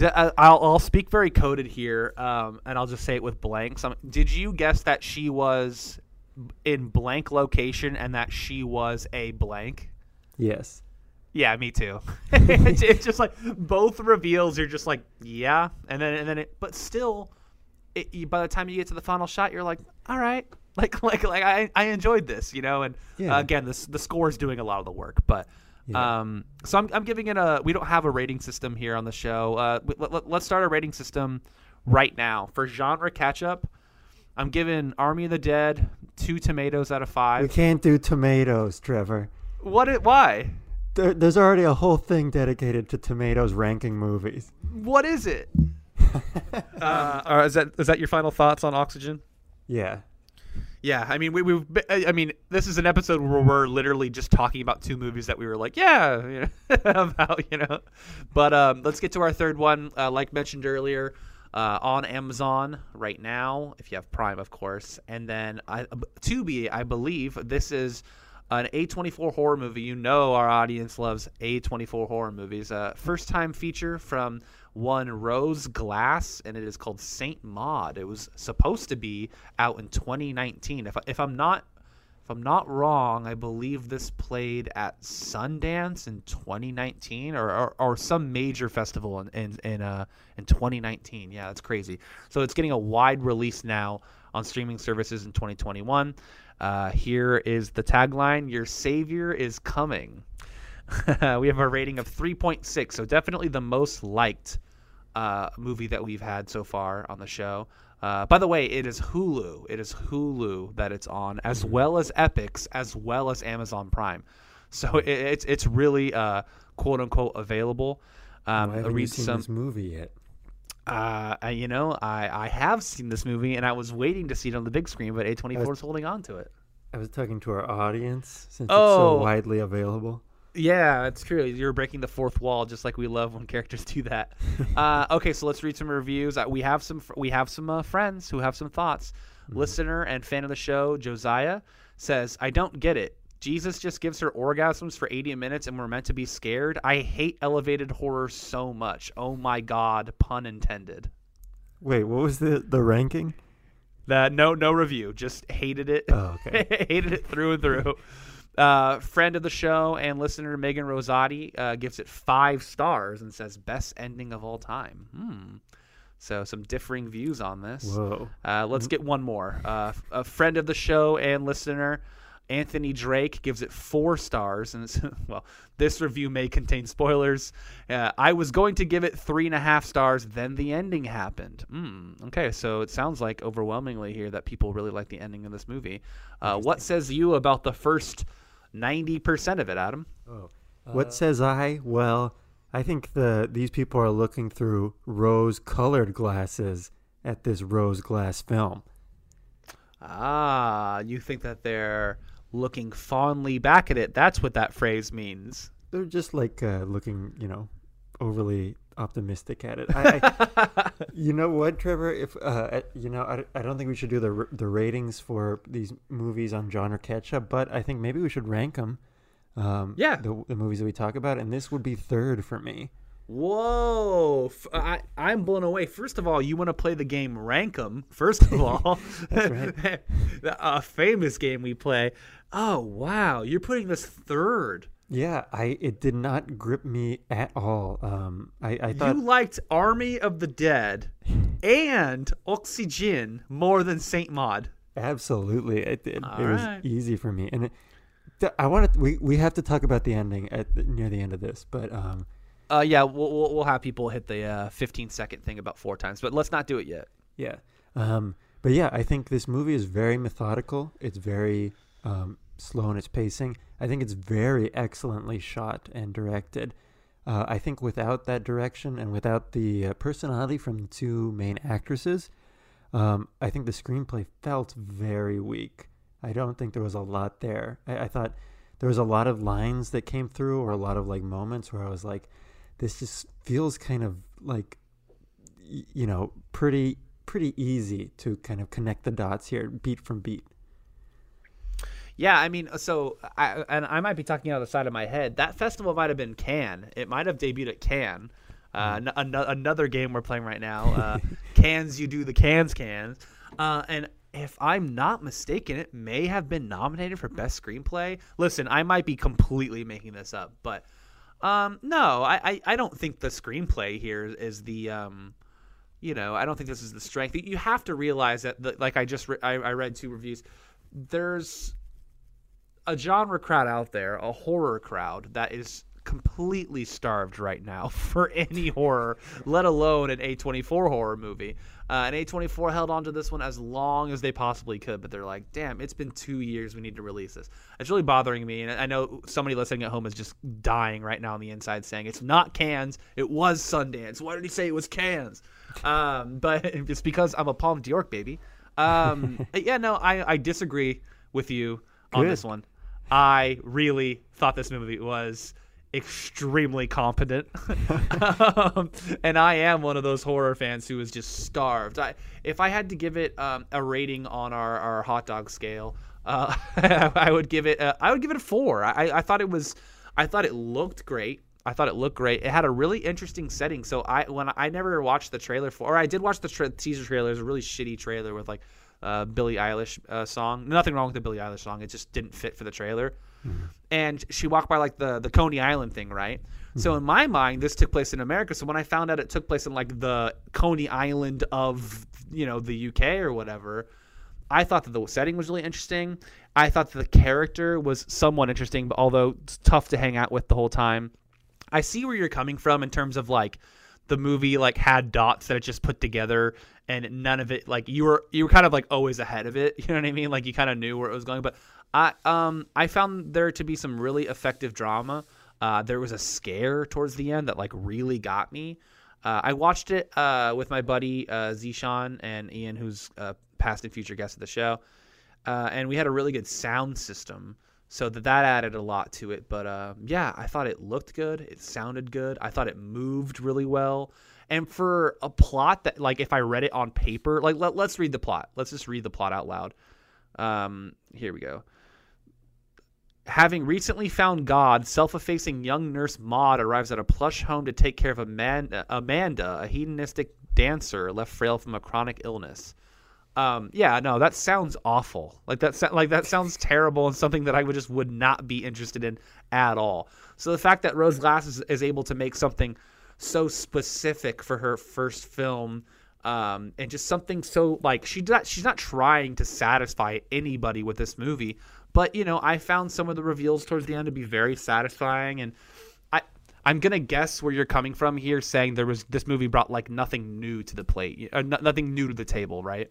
I- I'll, I'll speak very coded here, um, and I'll just say it with blanks. Um, did you guess that she was in blank location and that she was a blank? Yes. Yeah, me too. *laughs* it's, it's just like both reveals. You're just like, yeah, and then and then it, but still, it, you, by the time you get to the final shot, you're like, all right, *laughs* like like like I, I enjoyed this, you know. And Yeah. uh, again, this the score is doing a lot of the work, but. Yeah. Um, so I'm, I'm giving it a. We don't have a rating system here on the show. Uh, let, let, let's start a rating system right now for genre catch up. I'm giving Army of the Dead two tomatoes out of five. We can't do tomatoes, Trevor. What? It, why? There, there's already a whole thing dedicated to tomatoes ranking movies. What is it? *laughs* uh, or is that is that your final thoughts on Oxygen? Yeah. Yeah, I mean, we, we've. be- I I mean, this is an episode where we're literally just talking about two movies that we were like, yeah, *laughs* you know, *laughs* about you know. But um, let's get to our third one. Uh, like mentioned earlier, uh, on Amazon right now, if you have Prime, of course, and then I, Tubi, I believe this is an A24 horror movie. You know, our audience loves A24 horror movies. Uh, first time feature from one Rose Glass, and it is called Saint Maud. It was supposed to be out in 2019. If, I, if I'm not if I'm not wrong, I believe this played at Sundance in 2019 or, or, or some major festival in in in, uh, in 2019. Yeah, that's crazy. So it's getting a wide release now on streaming services in 2021. Uh, here is the tagline Your Savior is Coming. *laughs* we have a rating of 3.6, so definitely the most liked uh, movie that we've had so far on the show. Uh, by the way, it is Hulu. It is Hulu that it's on, as well as Epix, as well as Amazon Prime. So it, it's it's really uh, quote unquote available. Um, Why haven't you seen some. this movie yet? Uh, you know, I, I have seen this movie and I was waiting to see it on the big screen, but A24 is holding on to it. I was talking to our audience since it's Oh. so widely available. Yeah, it's true. You're breaking the fourth wall, just like we love when characters do that. *laughs* uh, okay, so let's read some reviews. Uh, we have some we have some uh, friends who have some thoughts. Listener and fan of the show, Josiah says, "I don't get it. Jesus just gives her orgasms for 80 minutes, and we're meant to be scared. I hate elevated horror so much. Oh my god, pun intended." Wait, what was the the ranking? That no no review, just hated it. Oh, okay. *laughs* hated it through and through. *laughs* Uh, friend of the show and listener Megan Rosati uh, gives it five stars and says best ending of all time. Hmm. So some differing views on this. Whoa. Uh, let's get one more. Uh, a friend of the show and listener, Anthony Drake, gives it four stars. And it's, *laughs* well, this review may contain spoilers. Uh, I was going to give it three and a half stars, then the ending happened. Mm, okay, so it sounds like overwhelmingly here that people really like the ending of this movie. Uh, what says you about the first 90% of it, Adam? Oh. what says I? Well, I think the these people are looking through rose-colored glasses at this rose glass film. Ah, you think that they're looking fondly back at it. That's what that phrase means. They're just like uh, looking, you know, overly optimistic at it. I, I, *laughs* you know what, Trevor? If uh, you know, I, I don't think we should do the the ratings for these movies on genre catch-up, but I think maybe we should rank them. Um, Yeah. the, the movies that we talk about, and this would be third for me. Whoa! F- I, I'm blown away. First of all, you want to play the game Rankum. First of *laughs* all, That's *laughs* a famous game we play. Oh wow! You're putting this third. Yeah, I it did not grip me at all. Um, I, I thought you liked Army of the Dead and Oxygen more than Saint Maud. absolutely it, it, it was easy for me, and it, I wanted we we have to talk about the ending at near the end of this, but um, Uh, yeah, we'll, we'll we'll have people hit the uh, 15 second thing about four times, but let's not do it yet. Yeah. Um, but yeah, I think this movie is very methodical. It's very um, slow in its pacing. I think it's very excellently shot and directed. Uh, I think without that direction and without the uh, personality from the two main actresses, um, I think the screenplay felt very weak. I don't think there was a lot there. I, I thought there was a lot of lines that came through, or a lot of like moments where I was like, this just feels kind of like you know, pretty pretty easy to kind of connect the dots here, beat from beat. Yeah, I mean, so I and I might be talking out of the side of my head. That festival might have been Cannes. It might have debuted at Cannes. Uh, Hmm. n- ano- another game we're playing right now. Uh, *laughs* cans, you do the cans, cans. Uh, and if I'm not mistaken, it may have been nominated for best screenplay. Listen, I might be completely making this up, but um, no, I, I, I don't think the screenplay here is the um, you know, I don't think this is the strength. You have to realize that, the, like I just re- I, I read two reviews. There's a genre crowd out there, a horror crowd that is completely starved right now *laughs* for any horror, let alone an A24 horror movie. Uh, and A24 held on to this one as long as they possibly could, but they're like, damn, it's been two years. We need to release this. It's really bothering me. And I know somebody listening at home is just dying right now on the inside saying, it's not Cannes, it was Sundance. Why did he say it was Cannes? Um, *laughs* but *laughs* it's because I'm a Palme d'Or baby. Um, yeah, no, I, I disagree with you on Good. this one. I really thought this movie was extremely competent, *laughs* um, and I am one of those horror fans who is just starved. I, if I had to give it um, a rating on our, our hot dog scale, uh, *laughs* I would give it a, I would give it a four. I, I thought it was I thought it looked great. I thought it looked great. It had a really interesting setting. So I when I never watched the trailer for, or I did watch the tra- teaser trailer. It was a really shitty trailer with like uh, Billie Eilish uh, song. Nothing wrong with the Billie Eilish song. It just didn't fit for the trailer. And she walked by like the the Coney Island thing, right? So in my mind, this took place in America. So when I found out it took place in like the Coney Island of you know the UK or whatever, I thought that the setting was really interesting. I thought that the character was somewhat interesting, but although it's tough to hang out with the whole time. I see where you're coming from in terms of like the movie like had dots that it just put together and none of it like you were you were kind of like always ahead of it *laughs* you know what i mean? Like you kind of knew where it was going but i um i found there to be some really effective drama. Uh there was a scare towards the end that like really got me. Uh, I watched it uh, with my buddy uh, Zishan and Ian, who's uh, past and future guest of the show, uh, and we had a really good sound system, so that that added a lot to it. But uh, yeah, I thought it looked good, it sounded good, I thought it moved really well, and for a plot that, like, if I read it on paper, like, let, let's read the plot. Let's just read the plot out loud. Um, here we go. Having recently found God, self effacing young nurse Maud arrives at a plush home to take care of Amanda a hedonistic dancer left frail from a chronic illness. Um, yeah, no, that sounds awful. Like that, like that sounds terrible and something that I would just would not be interested in at all. So the fact that Rose Glass is, is able to make something so specific for her first film, um, and just something so like she's not she's not trying to satisfy anybody with this movie, but you know I found some of the reveals towards the end to be very satisfying, and I I'm gonna guess where you're coming from here, saying there was this movie brought like nothing new to the plate, uh, no- nothing new to the table, right?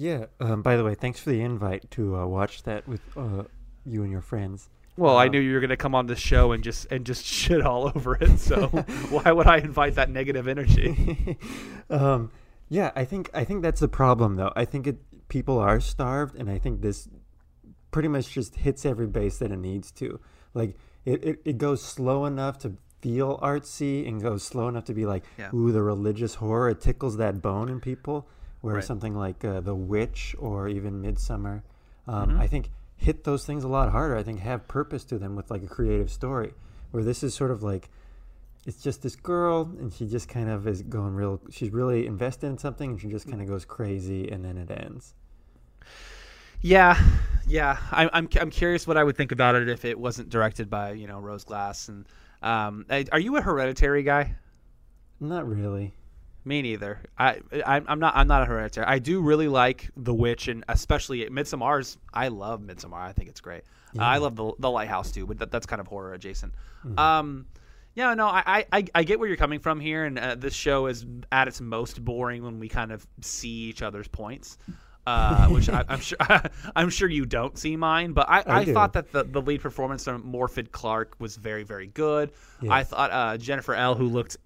Yeah. Um, by the way, thanks for the invite to uh, watch that with uh, you and your friends. Well, I Uh, knew you were gonna come on this show and just and just *laughs* shit all over it. So *laughs* why would I invite that negative energy? *laughs* um, yeah, I think I think that's the problem though. I think it people are starved, and I think this pretty much just hits every base that it needs to. Like it, it, it goes slow enough to feel artsy and goes slow enough to be like, Yeah. ooh, the religious horror. It tickles that bone in people. Where Right. something like uh, The Witch or even Midsommar, um, Mm-hmm. I think hit those things a lot harder. I think have purpose to them with like a creative story. Where this is sort of like it's just this girl and she just kind of is going real she's really invested in something and she just kind of goes crazy and then it ends Yeah, yeah. I, I'm I'm curious what I would think about it if it wasn't directed by you know Rose Glass. And um, are you a Hereditary guy? not really Me neither. I I'm I'm not I'm not a Hereditary. I do really like The Witch and especially Midsommar's. I love Midsommar. I think it's great. Uh, I love the the Lighthouse too, but that, that's kind of horror adjacent. Um, yeah, no, I, I I get where you're coming from here, and uh, this show is at its most boring when we kind of see each other's points. Uh, *laughs* which I, I'm sure *laughs* I'm sure you don't see mine, but I, I, I thought that the, the lead performance from Morfydd Clark was very very good. I thought uh, Jennifer L, who looked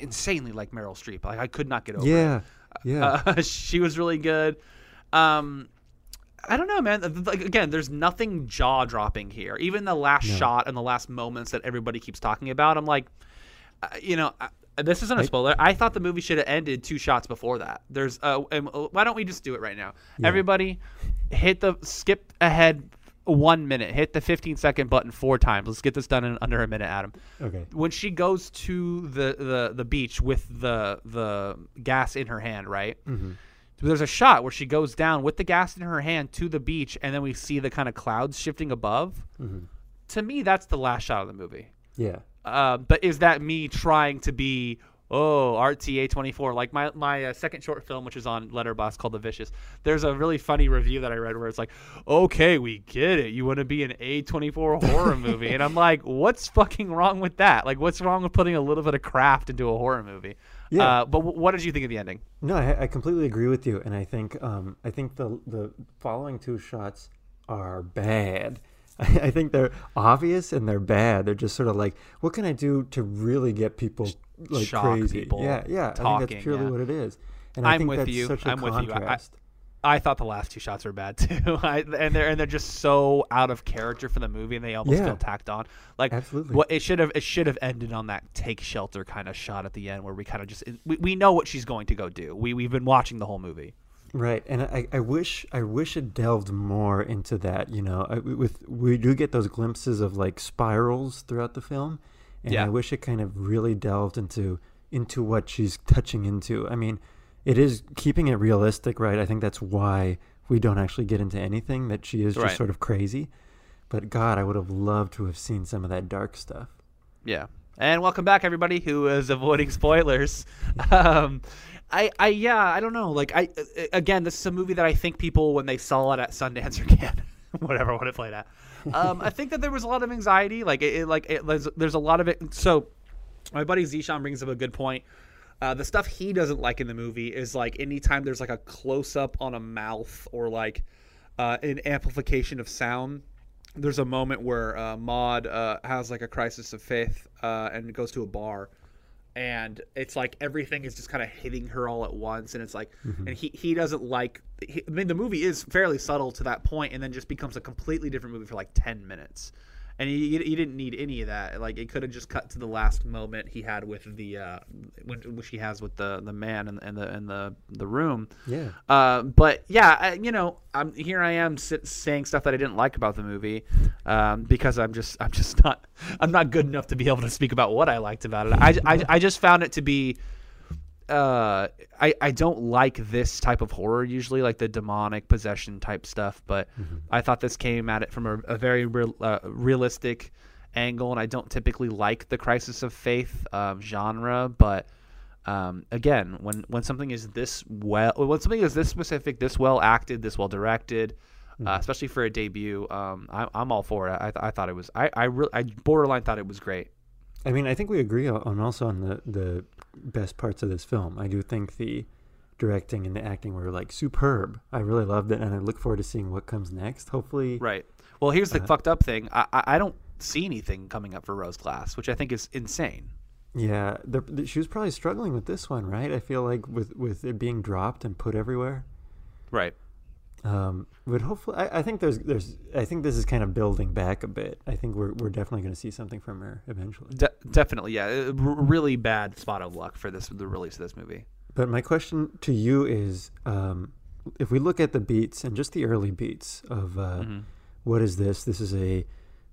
insanely like Meryl Streep, like I could not get over. it. yeah yeah Uh, *laughs* she was really good. Um, I don't know, man. Like again, there's nothing jaw dropping here. Even the last No. shot and the last moments that everybody keeps talking about, I'm like, uh, you know, I, this isn't a spoiler. I thought the movie should have ended two shots before that. There's, uh, uh, why don't we just do it right now? Yeah. Everybody, hit the skip ahead one minute. Hit the 15 second button four times. Let's get this done in under a minute, Adam okay when she goes to the, the, the beach with the the gas in her hand, right? hmm There's a shot where she goes down with the gas in her hand to the beach, and then we see the kind of clouds shifting above. hmm To me, that's the last shot of the movie. yeah Uh, but is that me trying to be oh RTA twenty four like my my uh, second short film, which is on Letterboxd called The Vicious? There's a really funny review that I read where it's like, okay, we get it, you want to be an A twenty four horror *laughs* movie, and I'm like, what's fucking wrong with that? Like, what's wrong with putting a little bit of craft into a horror movie? Yeah. Uh, but w- what did you think of the ending? no I, I completely agree with you and i think um i think the the following two shots are bad *laughs* I, I think they're obvious and they're bad they're just sort of like what can i do to really get people like shock crazy people yeah yeah i think talking, that's purely yeah. what it is and I I'm think with that's you. such a I'm with you. I- I- I thought the last two shots were bad *laughs* too, I, and they're and they're just so out of character for the movie, and they almost Yeah. feel tacked on. Like Absolutely. what it should have it should have ended on that take shelter kind of shot at the end, where we kind of just we, we know what she's going to go do. We we've been watching the whole movie. Right, and I, I wish I wish it delved more into that. You know, I, with we do get those glimpses of like spirals throughout the film, and Yeah. I wish it kind of really delved into into what she's touching into. I mean, it is keeping it realistic, right? I think that's why we don't actually get into anything that she is just Right. sort of crazy. But God, I would have loved to have seen some of that dark stuff. Yeah, And welcome back, everybody who is avoiding spoilers. *laughs* um, I, I, yeah, I don't know. Like, I, again, this is a movie that I think people, when they saw it at Sundance *laughs* or Cannes, whatever, when it played at, um, I think that there was a lot of anxiety. Like, it, it like, it, there's, there's a lot of it. So, my buddy Zishan brings up a good point. Uh, the stuff he doesn't like in the movie is like anytime there's like a close up on a mouth or like uh, an amplification of sound there's a moment where uh, Maud uh, has like a crisis of faith uh, and goes to a bar, and it's like everything is just kind of hitting her all at once, and it's like, Mm-hmm. and he he doesn't like. He, I mean, the movie is fairly subtle to that point, and then just becomes a completely different movie for like ten minutes. And he, he didn't need any of that. Like it could have just cut to the last moment he had with the uh, when, which he has with the the man and, and the in the the room. Yeah. Uh, but yeah, I, you know, I'm here. I am sit, saying stuff that I didn't like about the movie um, because I'm just I'm just not I'm not good enough to be able to speak about what I liked about it. I, I, I just found it to be. Uh, I, I don't like this type of horror usually, like the demonic possession type stuff. But I thought this came at it from a, a very real, uh, realistic angle, and I don't typically like the crisis of faith um, genre. But um, again, when when something is this well, when something is this specific, this well acted, this well directed, uh, especially for a debut, um, I, I'm all for it. I, I thought it was, I I, re- I borderline thought it was great. I mean, I think we agree on also on the the best parts of this film. I do think the directing and the acting were like superb. I really loved it, and I look forward to seeing what comes next. Hopefully, Right. Well, here's the Uh, fucked up thing. I, I don't see anything coming up for Rose Glass, which I think is insane. yeah, the, the, she was probably struggling with this one, right? I feel like with with it being dropped and put everywhere. Right. Um, but hopefully, I, I think there's there's I think this is kind of building back a bit. I think we're we're definitely going to see something from her eventually. De- definitely, yeah. Uh, really bad spot of luck for this the release of this movie. But my question to you is, um, if we look at the beats and just the early beats of uh, Mhm. what is this? This is a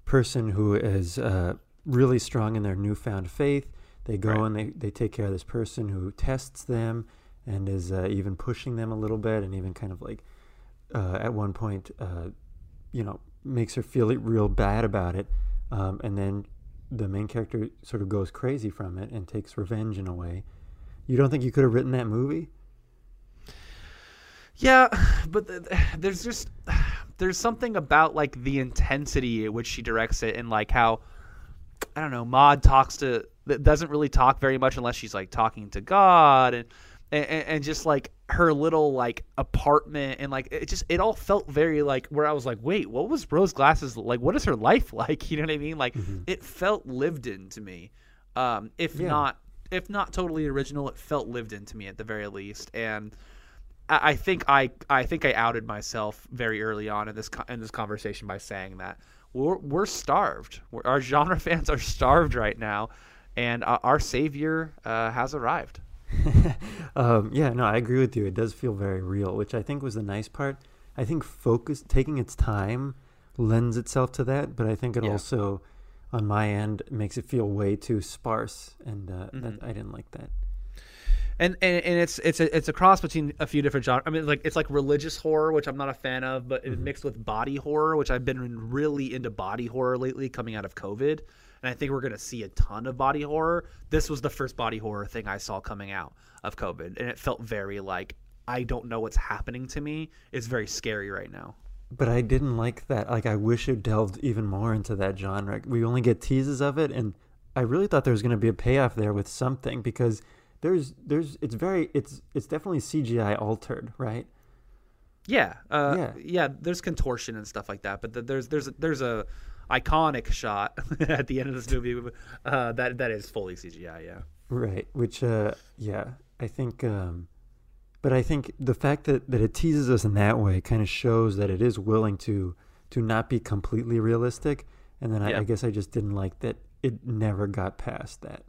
person who is uh, really strong in their newfound faith. They go Right. and they, they take care of this person who tests them and is uh, even pushing them a little bit and even kind of like uh, at one point, uh, you know, makes her feel real bad about it. Um, and then the main character sort of goes crazy from it and takes revenge in a way. You don't think you could have written that movie? Yeah, but th- th- *sighs* there's just *sighs* there's something about like the intensity at which she directs it and like how I don't know, Maud talks to doesn't really talk very much unless she's like talking to God and and, and just like her little like apartment and like it just it all felt very like where I was like, wait, what was Rose Glass's like? What is her life *laughs* like? You know what I mean? Like it felt lived in to me. Um, if Yeah. not if not totally original, it felt lived in to me at the very least. And I I think I I think I outed myself very early on in this co- in this conversation by saying that we're we're starved. We're, our genre *laughs* fans are starved right now, and our, our savior uh, has arrived. *laughs* um, yeah, no, I agree with you. It does feel very real, which I think was the nice part. I think focus, taking its time, lends itself to that, but I think it Yeah. also, on my end, makes it feel way too sparse, and uh, Mm-hmm. that, I didn't like that. And, and and it's it's a it's a cross between a few different genres. I mean, like it's like religious horror, which I'm not a fan of, but it mixed with body horror, which I've been really into body horror lately, coming out of COVID. And I think we're gonna see a ton of body horror. This was the first body horror thing I saw coming out of COVID, and it felt very like I don't know what's happening to me. It's very scary right now. But I didn't like that. Like, I wish it delved even more into that genre. We only get teases of it, and I really thought there was going to be a payoff there with something because there's, there's, it's very, it's, it's definitely CGI altered, right? Yeah, uh, Yeah. yeah, There's contortion and stuff like that, but th- there's there's there's a iconic shot *laughs* at the end of this movie uh, that that is fully CGI. Yeah. Right. Which, uh, yeah, I think, um, but I think the fact that, that it teases us in that way kind of shows that it is willing to, to not be completely realistic. And then I, Yeah. I guess I just didn't like that it never got past that.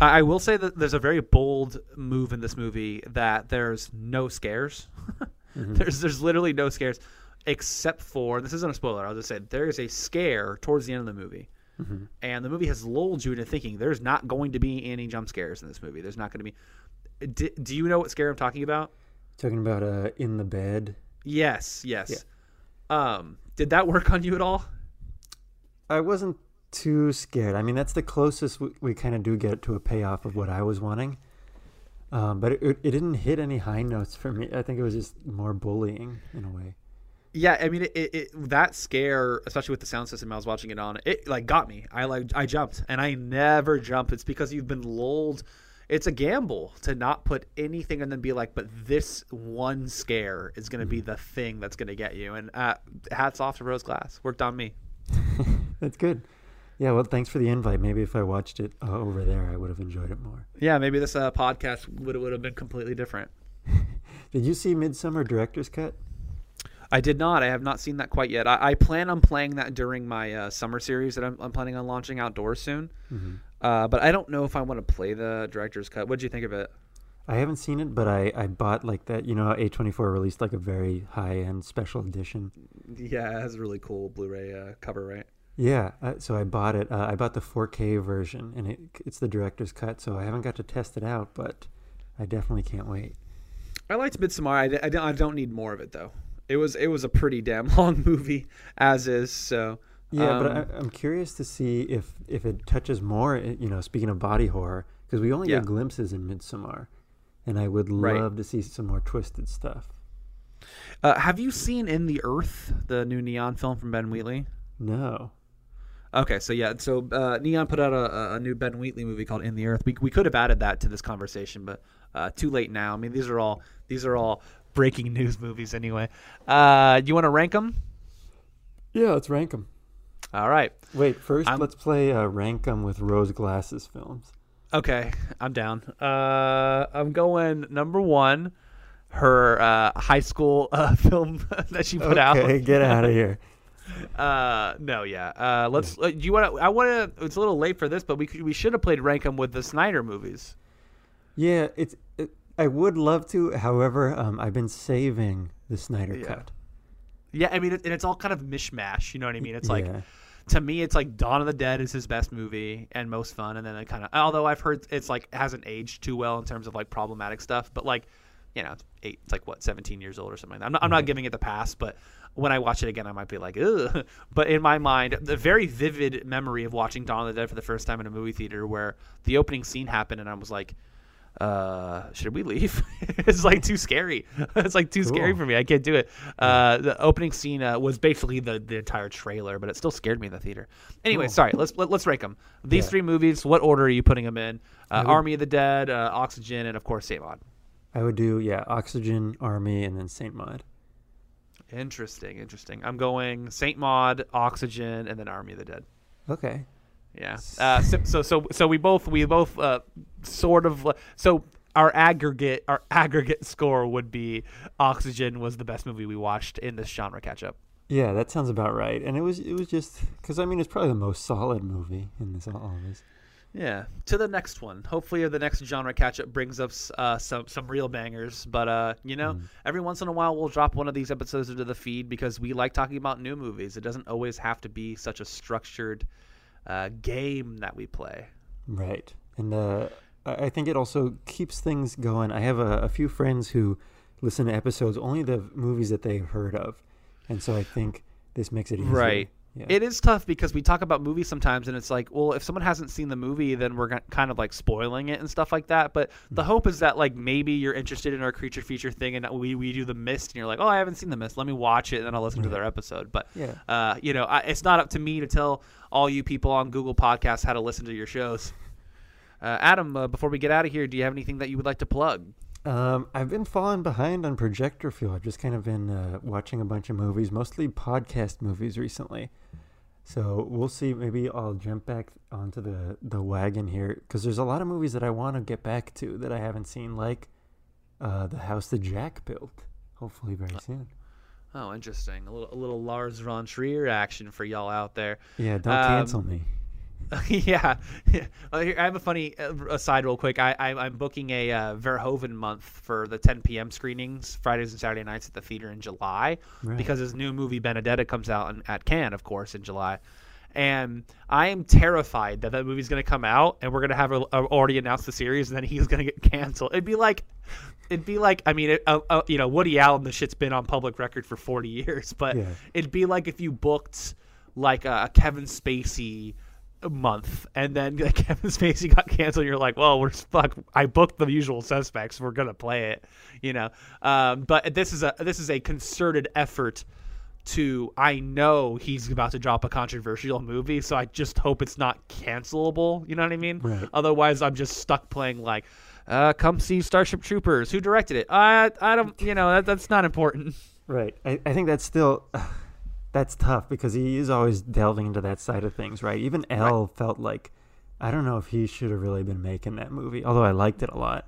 I I will say that there's a very bold move in this movie that there's no scares. *laughs* There's there's literally no scares, except for this isn't a spoiler. I'll just say there is a scare towards the end of the movie, and the movie has lulled you into thinking there's not going to be any jump scares in this movie. There's not going to be. D- do you know what scare I'm talking about? Talking about, uh, in the bed. Yes, yes. Um, did that work on you at all? I wasn't too scared. I mean, that's the closest we, we kind of do get to a payoff of what I was wanting. Um, but it, it didn't hit any high notes for me. I think it was just more bullying in a way. Yeah, I mean, it, it, it, that scare, especially with the sound system I was watching it on, it like got me. I like I jumped, and I never jump. It's because you've been lulled. It's a gamble to not put anything and then be like, but this one scare is going to be the thing that's going to get you. And uh, hats off to Rose Glass, worked on me. *laughs* That's good. Yeah, well, thanks for the invite. Maybe if I watched it uh, over there, I would have enjoyed it more. Yeah, maybe this uh, podcast would would have been completely different. *laughs* Did you see Midsommar Director's Cut? I did not. I have not seen that quite yet. I, I plan on playing that during my uh, summer series that I'm, I'm, planning on launching outdoors soon. Mm-hmm. Uh, but I don't know if I want to play the director's cut. What did you think of it? I haven't seen it, but I, I bought like that. You know, A24 released like a very high end special edition. Yeah, it has a really cool Blu-ray uh, cover, right? Yeah, uh, so I bought it. Uh, I bought the 4K version, and it, it's the director's cut. So I haven't got to test it out, but I definitely can't wait. I liked Midsommar. I, I, I don't need more of it though. It was it was a pretty damn *laughs* long movie as is. So yeah, um, but I, am curious to see if if it touches more. Eh, you know, speaking of body horror, because we only yeah. get glimpses in Midsommar, and I would right. love to see some more twisted stuff. Uh, have you seen In the Earth, the new Neon film from Ben Wheatley? No. Okay, so yeah, so uh, Neon put out a, a, new Ben Wheatley movie called In the Earth. We, we could have added that to this conversation, but uh, too late now. I mean, these are all these are all breaking *laughs* news movies anyway. Uh, you want to rank them? Yeah, let's rank them. All right. Wait, 1st let's play uh, rank them with Rose Glass's films. Okay, I'm down. Uh, I'm going number one. Her uh, high school uh, *laughs* film *laughs* that she put okay, out. Okay, get out of here. Uh, no, yeah. Uh, let's. Uh, do you want to? I want to. It's a little late for this, but we we should have played rank them with the Snyder movies. Yeah, it's. It, I would love to. However, um, I've been saving the Snyder yeah. cut. Yeah, I mean, it, and it's all kind of mishmash. You know what I mean? It's like. Yeah. To me, it's like Dawn of the Dead is his best movie and most fun, and then it kind of. Although I've heard it's like hasn't aged too well in terms of like problematic stuff, but like, you know, it's eight. It's like what, seventeen years old or something. Like I'm not. I'm not giving it the pass, but when I watch it again, I might be like, ugh. But in my mind, the very vivid memory of watching Dawn of the Dead for the first time in a movie theater, where the opening scene happened, and I was like, uh, should we leave? *laughs* it's like too scary. *laughs* it's like too cool. scary for me. I can't do it. Uh, the opening scene uh, was basically the, the entire trailer, but it still scared me in the theater. Anyway, cool. sorry. Let's let, us let us rank them. These yeah. three movies. What order are you putting them in? Uh, Army of the Dead, uh, Oxygen, and of course Saint Maud. I would do yeah, Oxygen, Army, and then Saint Maud. Interesting, interesting. I'm going Saint Maud, Oxygen, and then Army of the Dead. Okay. Yeah. Uh, so, so so so we both we both uh, sort of so our aggregate our aggregate score would be Oxygen was the best movie we watched in this genre catch up. Yeah, that sounds about right. And it was it was just because I mean it's probably the most solid movie in this all, all this. Yeah, to the next one. Hopefully, the next genre catch up brings us uh, some some real bangers. But uh, you know, mm. every once in a while we'll drop one of these episodes into the feed because we like talking about new movies. It doesn't always have to be such a structured uh, game that we play. Right, and uh, I think it also keeps things going. I have a, a few friends who listen to episodes only the movies that they've heard of, and so I think this makes it easier. Right yeah. It is tough because we talk about movies sometimes, and it's like, well, if someone hasn't seen the movie, then we're kind of like spoiling it and stuff like that. But the mm. hope is that like maybe you're interested in our creature feature thing, and we, we do the mist, and you're like, oh, I haven't seen the mist. Let me watch it, and then I'll listen to their episode. But yeah, uh, you know, I, it's not up to me to tell all you people on Google Podcasts how to listen to your shows. Uh, Adam, uh, before we get out of here, do you have anything that you would like to plug? Um, I've been falling behind on Projector Fuel. I've just kind of been uh, watching a bunch of movies, mostly podcast movies recently. So we'll see. Maybe I'll jump back onto the the wagon here because there's a lot of movies that I want to get back to that I haven't seen, like uh, the house that Jack built. Hopefully, very soon. Oh, interesting. A little a little Lars von Trier action for y'all out there. Yeah, don't um, cancel me. *laughs* yeah. *laughs* I have a funny uh, aside, real quick. I, I am booking a uh, Verhoeven month for the 10 p.m. screenings, Fridays and Saturday nights at the theater in July, right. because his new movie Benedetta comes out in, at Cannes, of course, in July. And I am terrified that that movie's going to come out, and we're going to have a, a already announced the series, and then he's going to get canceled. It'd be like, it'd be like, I mean, it, uh, uh, you know, Woody Allen, the shit's been on public record for 40 years, *laughs* but yeah. it'd be like if you booked like a Kevin Spacey month, and then like, *laughs* Kevin Spacey got canceled. You're like, well, we're fuck. I booked the usual suspects. We're gonna play it, you know. Um, but this is a this is a concerted effort to. I know he's about to drop a controversial movie, so I just hope it's not cancelable. You know what I mean? Right. Otherwise, I'm just stuck playing like. Uh, come see Starship Troopers. Who directed it? I I don't. You know that, that's not important. Right. I, I think that's still that's tough because he is always delving into that side of things, right? Even Elle felt like I don't know if he should have really been making that movie, although I liked it a lot.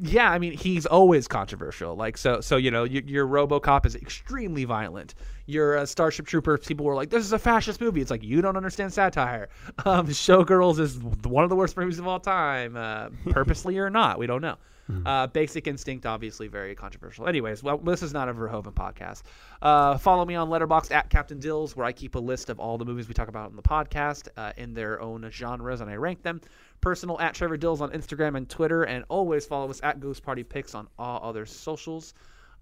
yeah, I mean, he's always controversial. Like, so, so you know, your, your RoboCop is extremely violent. Your uh, Starship Troopers, people were like, "This is a fascist movie." It's like you don't understand satire. *laughs* Um, Showgirls is one of the worst movies of all time, uh, purposely or not, we don't know. Uh, Basic Instinct, obviously, very controversial. Anyways, well, this is not a Verhoeven podcast. Uh, follow me on Letterboxd at Captain Dills, where I keep a list of all the movies we talk about on the podcast uh, in their own genres, and I rank them. Personal at Trevor Dills on Instagram and Twitter, and always follow us at Ghost Party Picks on all other socials.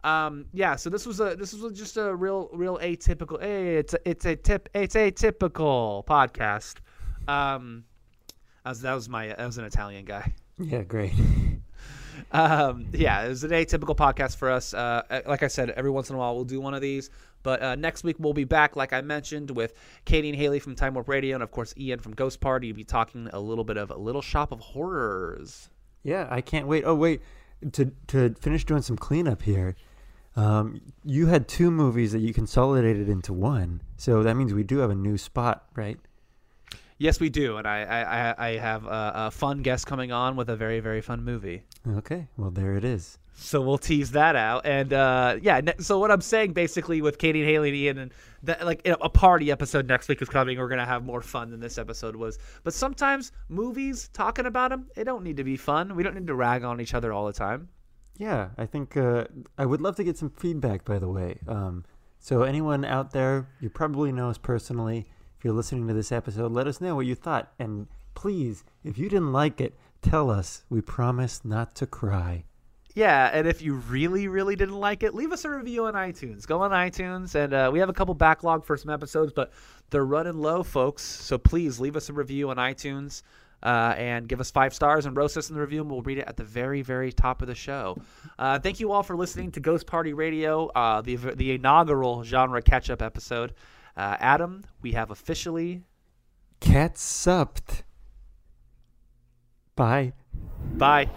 Um, yeah, so this was a this was just a real real atypical. Hey, it's a, it's a tip it's a typical podcast. Um, that was, that was my that was an Italian guy. Yeah, great. *laughs* Um, yeah, it was an atypical podcast for us. Uh, like I said, every once in a while we'll do one of these. But uh, next week we'll be back, like I mentioned, with Katie and Haley from Time Warp Radio, and of course Ian from Ghost Party. We'll be talking a little bit of a Little Shop of Horrors. Yeah, I can't wait. Oh wait, to to finish doing some cleanup here. Um, you had two movies that you consolidated into one, so that means we do have a new spot, right? Yes, we do, and I I, I- have a, a fun guest coming on with a very very fun movie. Okay, well there it is. So we'll tease that out, and uh, yeah. Ne- so what I'm saying basically with Katie and Haley and Ian, and that like a party episode next week is coming. We're gonna have more fun than this episode was. But sometimes movies, talking about them, they don't need to be fun. We don't need to rag on each other all the time. Yeah, I think uh, I would love to get some feedback. By the way, um, so anyone out there, you probably know us personally. If you're listening to this episode, let us know what you thought, and please, if you didn't like it, tell us. We promise not to cry. Yeah, and if you really, really didn't like it, leave us a review on iTunes. Go on iTunes, and uh, we have a couple backlog for some episodes, but they're running low, folks. So please leave us a review on iTunes uh, and give us five stars and roast us in the review, and we'll read it at the very, very top of the show. Uh, thank you all for listening to Ghost Party Radio, uh, the the inaugural genre catch up episode. Uh, Adam, we have officially Cat supped. Bye. bye.